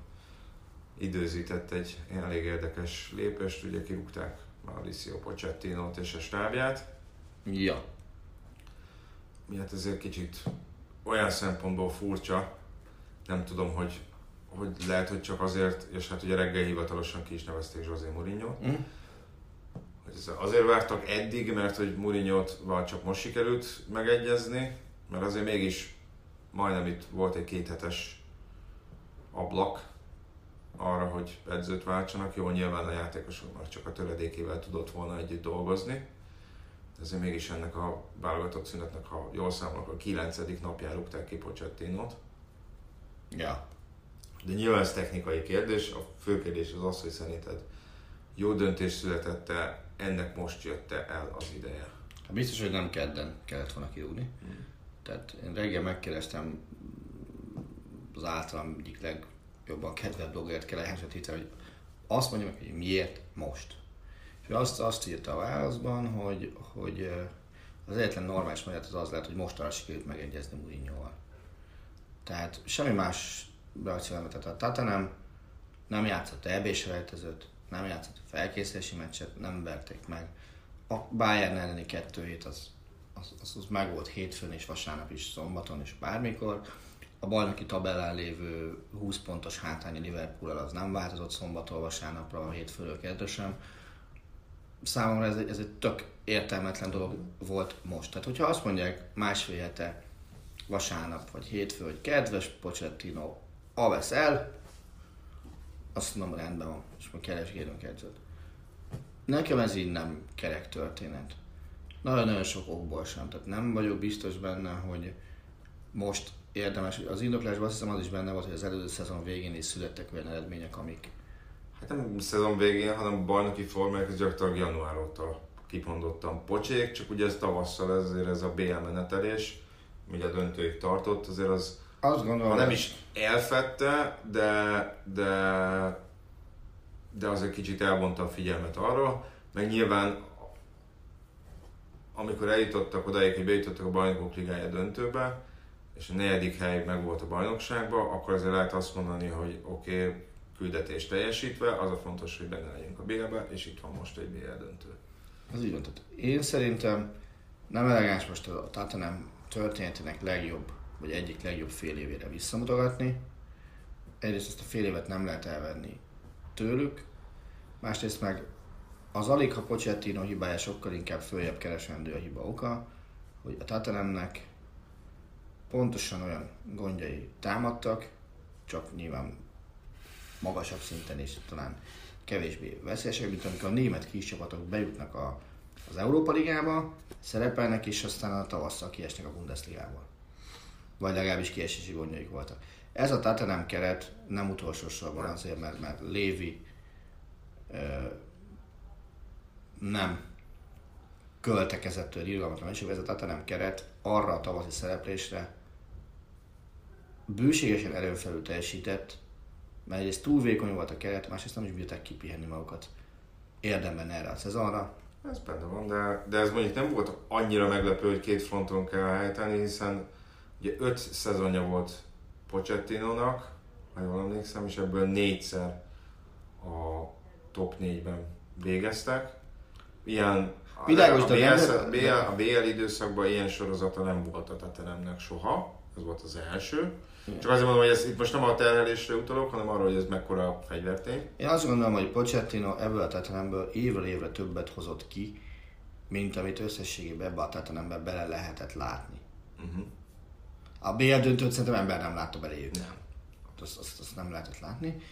[SPEAKER 1] időzített egy elég érdekes lépést, ugye kirúgták Mauricio Pochettinót és a stábját.
[SPEAKER 2] Ja.
[SPEAKER 1] Mi hát ezért kicsit olyan szempontból furcsa, nem tudom, hogy, hogy lehet, hogy csak azért, és hát ugye reggel hivatalosan ki is nevezték José mourinho ez azért vártak eddig, mert hogy Mourinho-t csak most sikerült megegyezni, mert azért mégis majdnem itt volt egy kéthetes ablak arra, hogy edzőt váltsanak. Jó, nyilván a játékosoknak csak a töredékével tudott volna együtt dolgozni. De azért mégis ennek a válogatott szünetnek, ha jól számolok, a kilencedik napján rúgták ki Pochettinót.
[SPEAKER 2] Ja.
[SPEAKER 1] De nyilván ez technikai kérdés, a fő kérdés az az, hogy szerinted jó döntés születette, ennek most jött el az ideje.
[SPEAKER 2] Hát biztos, hogy nem kedden kellett volna kirúgni. Tehát én reggel megkérdeztem az általam egyik legjobban kedvelt bloggert kell elhensíteni, hogy azt mondja meg, hogy miért most. És azt, azt írta a válaszban, hogy, hogy az egyetlen normális magyarázat az az lehet, hogy mostanra sikerült megegyezni Mourinho-val. Tehát semmi más nem tehát a Tatanem nem játszott eb selejtezőt, nem játszott felkészülési meccset, nem verték meg. A Bayern elleni kettő hét az, az, az, az meg volt hétfőn és vasárnap is, szombaton és bármikor. A bajnoki tabellán lévő 20 pontos hátányi Liverpool az nem változott szombattól vasárnapra, a hétfőről sem. számomra ez ez egy tök értelmetlen dolog volt most. Tehát, hogyha azt mondják másfél hete, vasárnap, vagy hétfő, hogy kedves Pochettino, avesz el, azt mondom, rendben van, és majd keresgélünk edzőt. Nekem ez így nem kerek történet. Nagyon-nagyon sok okból sem, tehát nem vagyok biztos benne, hogy most érdemes, az indoklásban azt hiszem az is benne volt, hogy az előző szezon végén is születtek olyan eredmények, amik
[SPEAKER 1] Hát nem szezon végén, hanem bajnoki formák, ez gyakorlatilag január óta kimondottan pocsék, csak ugye ez tavasszal ezért ez a BL menetelés, ugye a döntőig tartott, azért az
[SPEAKER 2] azt gondolom,
[SPEAKER 1] ha nem is elfette, de, de, de azért kicsit elvonta a figyelmet arra, meg nyilván amikor eljutottak odáig, hogy bejutottak a bajnokok ligája döntőbe, és a negyedik hely meg volt a bajnokságban, akkor azért lehet azt mondani, hogy oké, okay, küldetés teljesítve, az a fontos, hogy benne legyünk a BL-be, és itt van most egy BL döntő.
[SPEAKER 2] Ez így. Tehát én szerintem nem elegáns most a Tottenham történetének legjobb, vagy egyik legjobb fél évére visszamutogatni. Egyrészt ezt a fél évet nem lehet elvenni tőlük, másrészt meg az alig, ha Pochettino hibája sokkal inkább följebb keresendő a hiba oka, hogy a Tottenhamnek pontosan olyan gondjai támadtak, csak nyilván magasabb szinten is talán kevésbé veszélyesek, mint amikor a német kis csapatok bejutnak a, az Európa Ligába, szerepelnek, és aztán a tavasszal kiesnek a Bundesligából. Vagy legalábbis kiesési gondjaik voltak. Ez a Tottenham keret nem utolsó sorban azért, mert, mert Lévi ö, nem költekezett tőle irgalmatlan, és ez a Tottenham keret arra a tavaszi szereplésre bőségesen erőfelül teljesített, mert egyrészt túl vékony volt a keret, másrészt nem is bírták kipihenni magukat érdemben erre a szezonra.
[SPEAKER 1] Ez benne van, de, de ez mondjuk nem volt annyira meglepő, hogy két fronton kell helyteni, hiszen ugye öt szezonja volt Pochettinónak, ha jól emlékszem, és ebből négyszer a top négyben végeztek. Ilyen
[SPEAKER 2] Világos,
[SPEAKER 1] a, BL,
[SPEAKER 2] nem-
[SPEAKER 1] BL, a BL időszakban ilyen sorozata nem volt a Tottenhamnek soha, ez volt az első. Csak azért mondom, hogy ez itt most nem a terhelésre utalok, hanem arra, hogy ez mekkora fegyvertény.
[SPEAKER 2] Én azt gondolom, hogy Pochettino ebből a Tottenhamből évről évre többet hozott ki, mint amit összességében ebbe a Tottenhamba bele lehetett látni. Uh-huh. A BL döntőt szerintem ember nem látta beléjük. Nem. Azt, azt, azt nem lehetett látni.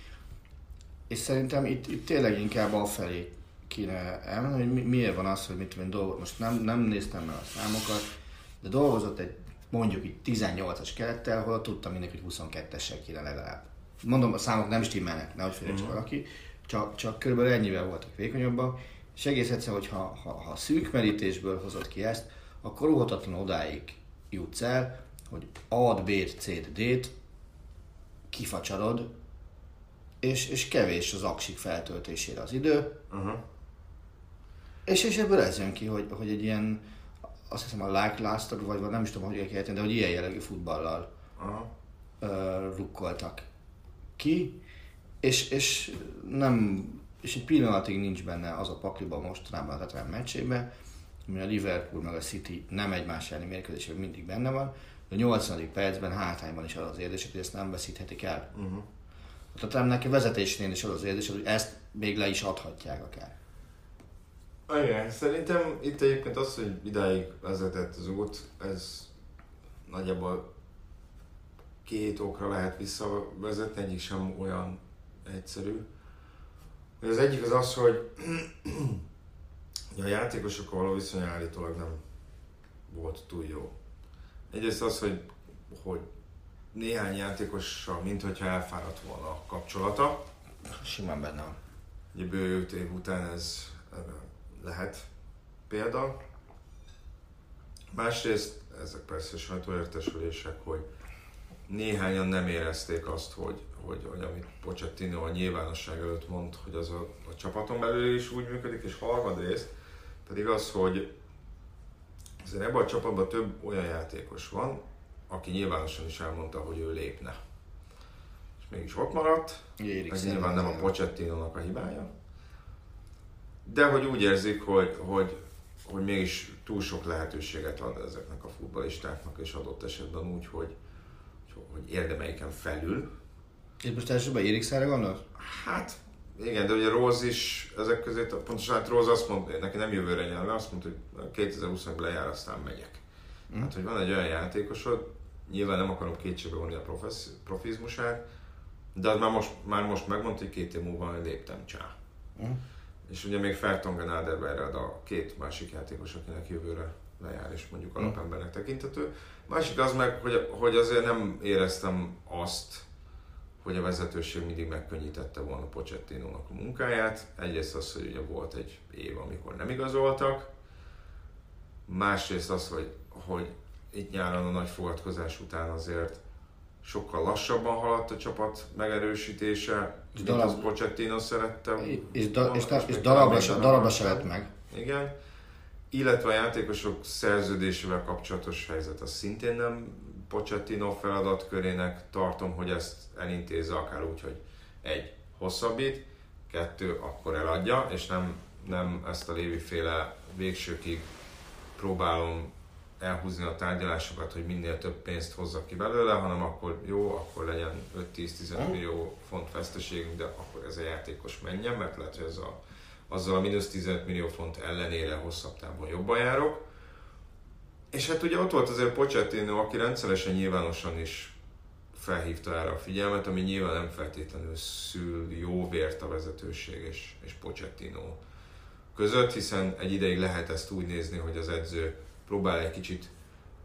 [SPEAKER 2] És szerintem itt, itt tényleg inkább afelé kéne elmenni, hogy mi, miért van az, hogy mit tudom dolgot, most nem, nem néztem meg a számokat, de dolgozott egy mondjuk itt 18-as kerettel, hol tudtam mindenki, hogy 22-essel kéne legalább. Mondom, a számok nem stimmelnek, nehogy félre csak valaki, csak, csak körülbelül ennyivel voltak vékonyabbak, és egész egyszerűen, hogy ha, ha, ha szűk merítésből hozott ki ezt, akkor óhatatlan odáig jutsz el, hogy A-t, B-t, C-t, D-t kifacsarod, és, és kevés az aksik feltöltésére az idő,
[SPEAKER 1] Uh-huh.
[SPEAKER 2] és, és ebből ez jön ki, hogy, hogy egy ilyen, azt hiszem a like last vagy, vagy nem is tudom, hogy kell de hogy ilyen jellegű futballal
[SPEAKER 1] Aha.
[SPEAKER 2] uh, rukkoltak ki, és, és nem, és egy pillanatig nincs benne az a pakliba mostanában a Tottenham meccsében, ami a Liverpool meg a City nem egymás elleni mérkőzésben mindig benne van, de a 80. percben hátrányban is az az érzés, hogy ezt nem veszíthetik el. Uh-huh. A Tottenhamnek a vezetésnél is az az érzés, hogy ezt még le is adhatják akár.
[SPEAKER 1] Igen, szerintem itt egyébként az, hogy idáig vezetett az út, ez nagyjából két okra lehet visszavezetni, egyik sem olyan egyszerű. Az egyik az az, hogy a játékosokkal való viszony állítólag nem volt túl jó. Egyrészt az, hogy, hogy néhány játékossal, mintha elfáradt volna a kapcsolata,
[SPEAKER 2] Simán benne van.
[SPEAKER 1] Ugye bő év után ez lehet példa. Másrészt, ezek persze sajtóértesülések, hogy néhányan nem érezték azt, hogy, hogy, hogy amit Pochettino a nyilvánosság előtt mond, hogy az a, a csapaton belül is úgy működik, és harmadrészt pedig az, hogy azért ebben a csapatban több olyan játékos van, aki nyilvánosan is elmondta, hogy ő lépne. És mégis ott maradt, ez nyilván nem a. Pochettino-nak a hibája. De hogy úgy érzik, hogy, hogy, hogy mégis túl sok lehetőséget ad ezeknek a futballistáknak, és adott esetben úgy, hogy, hogy érdemeiken felül.
[SPEAKER 2] Itt most elsősorban Érikszára gondolsz?
[SPEAKER 1] Hát Igen, de ugye Rose is ezek közé, pontosan hát Rose azt mondta, neki nem jövőre nyelve, azt mondta, hogy 2020 lejár, aztán megyek. Mm. Hát, hogy van egy olyan játékosod, nyilván nem akarom kétségbe vonni a profiz, profizmusát, de az már most, már most megmondta, hogy két év múlva léptem csá. Mm. És ugye még Fertongen Adelberred a két másik játékos, akinek jövőre lejár, és mondjuk mm. alapembernek tekintető. Másik az meg, hogy, hogy azért nem éreztem azt, hogy a vezetőség mindig megkönnyítette volna pochettino a munkáját. Egyrészt az, hogy ugye volt egy év, amikor nem igazoltak, másrészt az, hogy, hogy itt nyáron a nagy fogadkozás után azért sokkal lassabban haladt a csapat megerősítése, és mint darab, az Pochettino szerette.
[SPEAKER 2] És, da, és, és darabra, darabra, darabra se lett meg.
[SPEAKER 1] Igen. Illetve a játékosok szerződésével kapcsolatos helyzet az szintén nem Pochettino feladatkörének tartom, hogy ezt elintézze akár úgy, hogy egy, hosszabbít, kettő, akkor eladja, és nem, nem ezt a Lévi féle végsőkig próbálom elhúzni a tárgyalásokat, hogy minél több pénzt hozzak ki belőle, hanem akkor jó, akkor legyen 5-10-15 mm. millió font veszteségünk, de akkor ez a játékos menjen, mert lehet, hogy ez a, azzal a mínusz 15 millió font ellenére hosszabb távon jobban járok. És hát ugye ott volt azért Pochettino, aki rendszeresen nyilvánosan is felhívta erre a figyelmet, ami nyilván nem feltétlenül szül jó vért a vezetőség és, és Pochettino között, hiszen egy ideig lehet ezt úgy nézni, hogy az edző próbál egy kicsit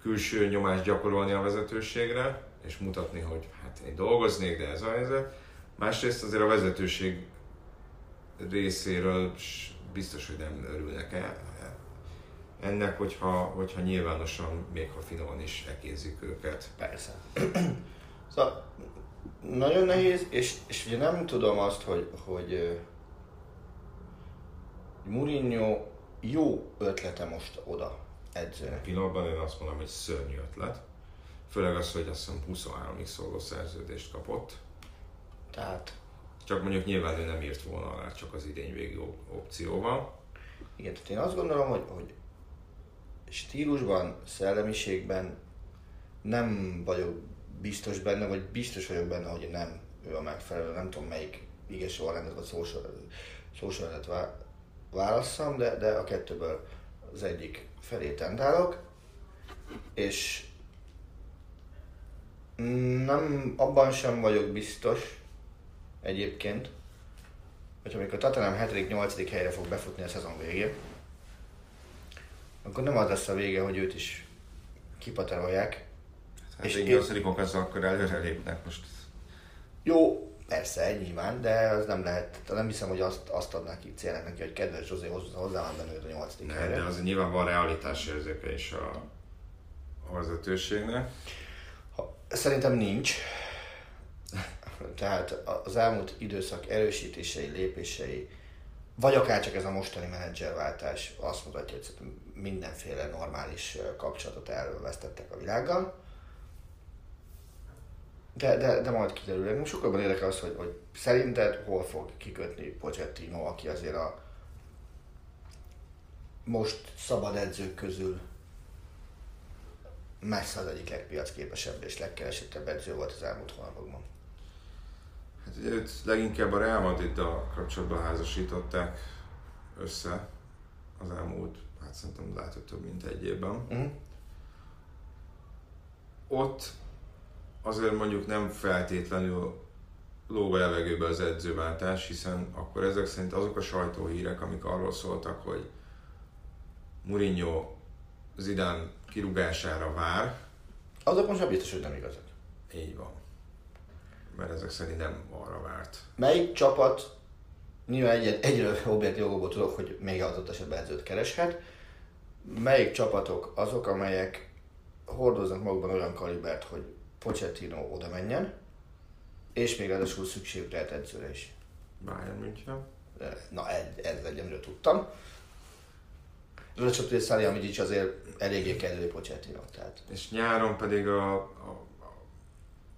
[SPEAKER 1] külső nyomást gyakorolni a vezetőségre, és mutatni, hogy hát én dolgoznék, de ez a helyzet. Másrészt azért a vezetőség részéről biztos, hogy nem örülnek el ennek, hogyha, hogyha nyilvánosan, még ha finoman is ekézik őket.
[SPEAKER 2] Persze. szóval nagyon nehéz, és, és ugye nem tudom azt, hogy, hogy Mourinho jó ötlete most oda edzőnek.
[SPEAKER 1] Pillanatban én azt mondom, hogy szörnyű ötlet. Főleg az, hogy azt hiszem 23-ig szóló szerződést kapott.
[SPEAKER 2] Tehát...
[SPEAKER 1] Csak mondjuk nyilván ő nem írt volna alá csak az idény végi opcióval.
[SPEAKER 2] Igen, tehát én azt gondolom, hogy, hogy stílusban, szellemiségben nem vagyok biztos benne, vagy biztos vagyok benne, hogy nem ő a megfelelő, nem tudom melyik ige sorrendet vagy szósorrendet válasszam, de, de a kettőből az egyik felé tendálok, és nem, abban sem vagyok biztos egyébként, hogy amikor Tottenham 7.-8. helyre fog befutni a szezon végén, akkor nem az lesz a vége, hogy őt is kipaterolják.
[SPEAKER 1] Hát és én... a azzal akkor előre lépnek most.
[SPEAKER 2] Jó, persze, nyilván, de az nem lehet, nem hiszem, hogy azt, azt adnák ki célnak neki, hogy kedves Zsuzé hozzá van benne a nyolcadik
[SPEAKER 1] ne, helyre. De az nyilván van realitás érzéke is a, a vezetőségnek.
[SPEAKER 2] Ha, szerintem nincs. Tehát az elmúlt időszak erősítései, lépései, vagy akár csak ez a mostani menedzserváltás azt mutatja, hogy mindenféle normális kapcsolatot elvesztettek a világgal. De, de, de majd kiderül. Most sokkal érdekel az, hogy, hogy szerinted hol fog kikötni Pochettino, aki azért a most szabad edzők közül messze az egyik legpiacképesebb és legkeresettebb edző volt az elmúlt hónapokban.
[SPEAKER 1] Hát ugye őt leginkább a Real Madrid-dal kapcsolatban házasították össze az elmúlt, hát szerintem lehet, hogy több mint egy évben. Uh-huh. Ott azért mondjuk nem feltétlenül lóg a levegőbe az edzőváltás, hiszen akkor ezek szerint azok a sajtóhírek, amik arról szóltak, hogy Mourinho Zidane kirúgására vár.
[SPEAKER 2] Azok most már biztos, hogy nem igazak.
[SPEAKER 1] Így van mert ezek szerint nem arra várt.
[SPEAKER 2] Melyik csapat, nyilván egy, egyre objektív jogokból tudok, hogy még adott esetben edzőt kereshet, melyik csapatok azok, amelyek hordoznak magukban olyan kalibert, hogy Pochettino oda menjen, és még ráadásul szükségük lehet edzőre is.
[SPEAKER 1] Bayern München.
[SPEAKER 2] Na, ez, ez egy, amiről tudtam. Ráadásul hogy Szali Amidic azért eléggé kedvő Pochettino. Tehát.
[SPEAKER 1] És nyáron pedig a, a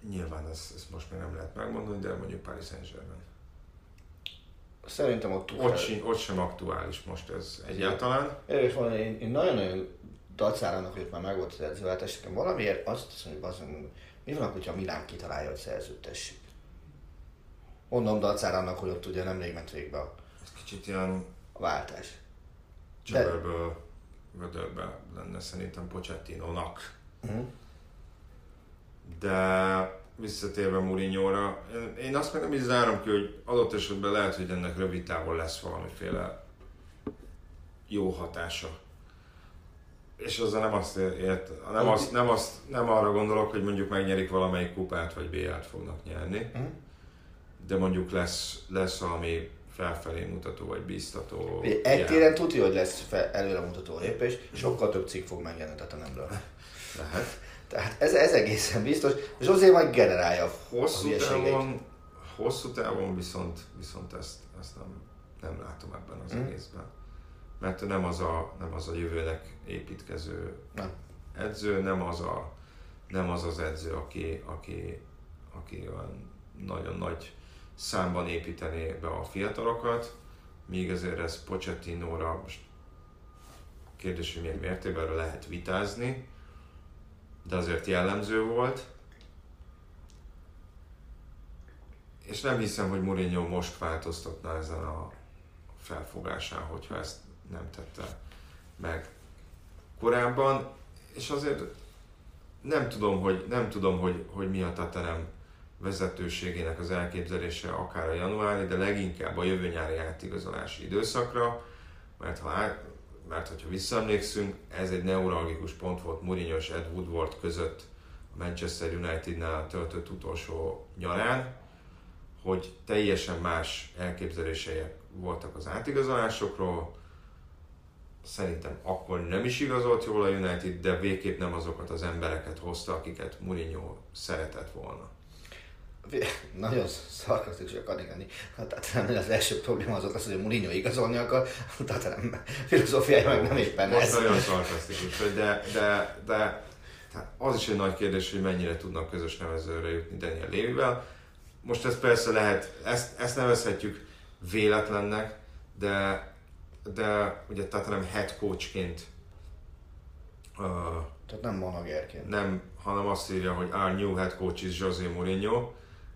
[SPEAKER 1] Nyilván ezt, ezt most még nem lehet megmondani, de mondjuk Paris Saint-Germain.
[SPEAKER 2] Szerintem ott,
[SPEAKER 1] ott, sem, ott sem aktuális most ez egyáltalán.
[SPEAKER 2] És van, én, én nagyon-nagyon dacára hogy már megvolt az edzőváltás, nekem valamiért azt hiszem, hogy az, mi van, hogyha Milán kitalálja, hogy szerződtessék. Mondom dacára annak, hogy ott ugye nemrég ment végbe a,
[SPEAKER 1] Ez kicsit ilyen
[SPEAKER 2] a váltás.
[SPEAKER 1] csöverből, vödörbe lenne szerintem Pochettinónak.
[SPEAKER 2] Uh-huh.
[SPEAKER 1] De visszatérve Mourinho-ra, én, azt meg nem is zárom ki, hogy adott esetben lehet, hogy ennek rövid távon lesz valamiféle jó hatása. És azzal nem azt ért, nem, azt, nem, azt, nem arra gondolok, hogy mondjuk megnyerik valamelyik kupát, vagy BL-t fognak nyerni,
[SPEAKER 2] Mhm.
[SPEAKER 1] de mondjuk lesz, lesz valami felfelé mutató, vagy bíztató.
[SPEAKER 2] Egy téren tudja, hogy lesz fel, előremutató lépés, sokkal több cikk fog megjelenni a nemről.
[SPEAKER 1] Lehet.
[SPEAKER 2] Tehát ez, ez egészen biztos, és azért majd generálja a
[SPEAKER 1] Hosszú
[SPEAKER 2] hülyeségeit.
[SPEAKER 1] távon, hosszú távon viszont, viszont ezt, ezt nem, nem látom ebben az
[SPEAKER 2] Mm.
[SPEAKER 1] egészben. Mert nem az, a, nem az a jövőnek építkező
[SPEAKER 2] Nem.
[SPEAKER 1] edző, nem az a, nem az, az edző, aki, aki, aki olyan nagyon nagy számban építené be a fiatalokat, míg azért ez Pochettinóra, most kérdés, hogy milyen mértékben lehet vitázni, de azért jellemző volt. És nem hiszem, hogy Mourinho most változtatna ezen a felfogásán, hogyha ezt nem tette meg korábban. És azért nem tudom, hogy, nem tudom, hogy, hogy mi a Tottenham vezetőségének az elképzelése akár a januári, de leginkább a jövő nyári átigazolási időszakra, mert ha, mert hogyha visszaemlékszünk, ez egy neuralgikus pont volt Mourinho és Ed Woodward között a Manchester United-nál töltött utolsó nyarán, hogy teljesen más elképzelései voltak az átigazolásokról, szerintem akkor nem is igazolt jól a United, de végképp nem azokat az embereket hozta, akiket Mourinho szeretett volna.
[SPEAKER 2] Nagyon szarkasztikus akarnék lenni. Tehát nem az első probléma az ott az, hogy Mourinho igazolni akar, tehát nem filozófiája meg nem éppen
[SPEAKER 1] Most
[SPEAKER 2] ez.
[SPEAKER 1] nagyon szarkasztikus, de, de, de tehát az is egy nagy kérdés, hogy mennyire tudnak közös nevezőre jutni Daniel Lévivel. Most ez persze lehet, ezt, ezt nevezhetjük véletlennek, de, de ugye tehát nem head coachként uh,
[SPEAKER 2] Tehát nem managerként.
[SPEAKER 1] nem, hanem azt írja, hogy our new head coach is José Mourinho,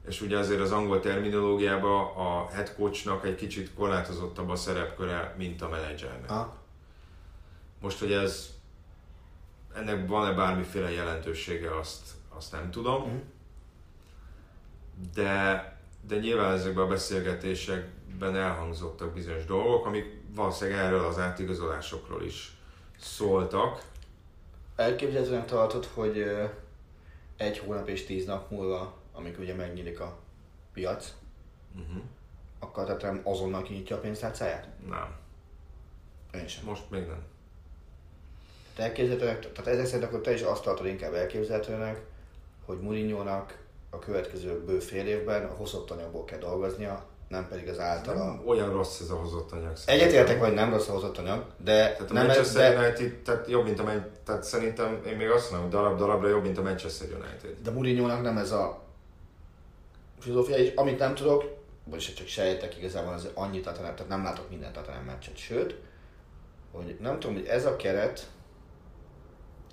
[SPEAKER 1] és ugye azért az angol terminológiában a head coachnak egy kicsit korlátozottabb a szerepköre, mint a menedzsernek.
[SPEAKER 2] Ha?
[SPEAKER 1] Most, hogy ez ennek van-e bármiféle jelentősége, azt, azt nem tudom.
[SPEAKER 2] Mhm.
[SPEAKER 1] De, de nyilván ezekben a beszélgetésekben elhangzottak bizonyos dolgok, amik valószínűleg erről az átigazolásokról is szóltak.
[SPEAKER 2] Elképzelhetőnek tartod, hogy egy hónap és tíz nap múlva, amikor ugye megnyílik a piac,
[SPEAKER 1] Uh-huh.
[SPEAKER 2] akkor tehát nem azonnal kinyitja a pénztárcáját?
[SPEAKER 1] Nem,
[SPEAKER 2] Én sem.
[SPEAKER 1] most még nem.
[SPEAKER 2] Te elképzelhetőnek, tehát ezek szerint akkor te is azt tartod inkább elképzelhetőnek, hogy Mourinho-nak a következő bő fél évben a hozott anyagból kell dolgoznia, nem pedig az általa.
[SPEAKER 1] Nem olyan rossz ez a hozott anyag.
[SPEAKER 2] Egyetértek, hogy nem rossz a hozott anyag, de
[SPEAKER 1] Tehát a
[SPEAKER 2] nem
[SPEAKER 1] Manchester
[SPEAKER 2] de,
[SPEAKER 1] United, tehát jobb, mint a Man- tehát szerintem én még azt mondom, hogy darab-darabra jobb, mint a Manchester United.
[SPEAKER 2] de Mourinho-nak nem ez a filozófia, és amit nem tudok, vagyis csak sejtek igazából, az annyit Tottenham, tehát nem látok minden Tottenham meccset, sőt, hogy nem tudom, hogy ez a keret,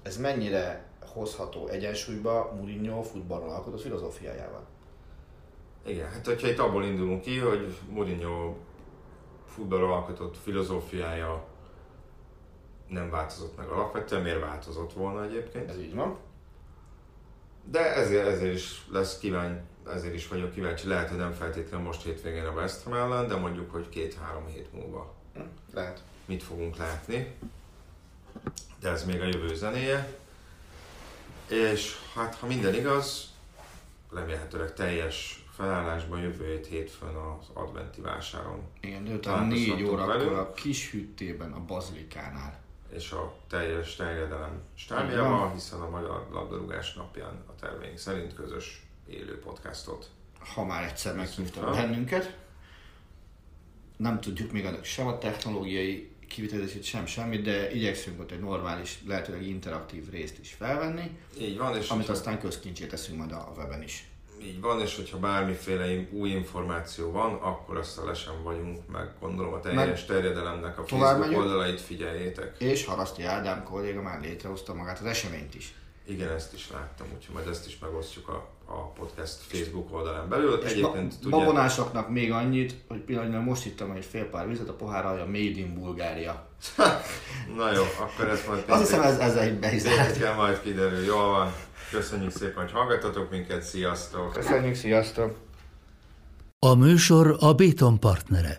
[SPEAKER 2] ez mennyire hozható egyensúlyba Mourinho futballról alkotott filozófiájával.
[SPEAKER 1] Igen, hát hogyha itt abból indulunk ki, hogy Mourinho futballról alkotott filozófiája nem változott meg alapvetően, miért változott volna egyébként?
[SPEAKER 2] Ez így van.
[SPEAKER 1] De ezért, ezért is lesz kíváncsi, ezért is vagyok kíváncsi, lehet, hogy nem feltétlenül most hétvégén a West Ham ellen, de mondjuk, hogy két-három hét múlva
[SPEAKER 2] Hm, Lehet.
[SPEAKER 1] mit fogunk látni. De ez még a jövő zenéje. És hát, ha minden igaz, remélhetőleg teljes felállásban jövő hét hétfőn az adventi vásáron
[SPEAKER 2] Igen, délután
[SPEAKER 1] Találkozhatunk
[SPEAKER 2] 4 órakor a kis hüttében, a bazilikánál.
[SPEAKER 1] és a teljes terjedelem stábjával, hiszen a Magyar Labdarúgás napján a terveink szerint közös élő podcastot.
[SPEAKER 2] Ha már egyszer meghívtak bennünket. Nem tudjuk még annak sem a technológiai kivitelezését, sem semmit, de igyekszünk ott egy normális, lehetőleg interaktív részt is felvenni,
[SPEAKER 1] Így van, és
[SPEAKER 2] amit
[SPEAKER 1] hogyha-
[SPEAKER 2] aztán közkincsé teszünk majd a a weben is.
[SPEAKER 1] Így van, és hogyha bármiféle új információ van, akkor azt le sem vagyunk, meg gondolom a teljes terjedelemnek a Facebook
[SPEAKER 2] megyünk?
[SPEAKER 1] oldalait figyeljétek.
[SPEAKER 2] És Haraszti Ádám kolléga már létrehozta magát az eseményt is.
[SPEAKER 1] Igen, ezt is láttam, úgyhogy majd ezt is megosztjuk a, a podcast Facebook oldalán belül.
[SPEAKER 2] És
[SPEAKER 1] Egyébként
[SPEAKER 2] ba-
[SPEAKER 1] tudja,
[SPEAKER 2] babonásoknak még annyit, hogy pillanatnyilag most ittam egy fél pár vizet, a pohár alja Made in Bulgária.
[SPEAKER 1] na jó, akkor ezt majd
[SPEAKER 2] Azt hiszem ez, ezzel így be is zárt.
[SPEAKER 1] pénteken majd kiderül. Jól van. Köszönjük szépen, hogy hallgattatok minket. Sziasztok!
[SPEAKER 2] Köszönjük, sziasztok!
[SPEAKER 3] A műsor a Béton partnere.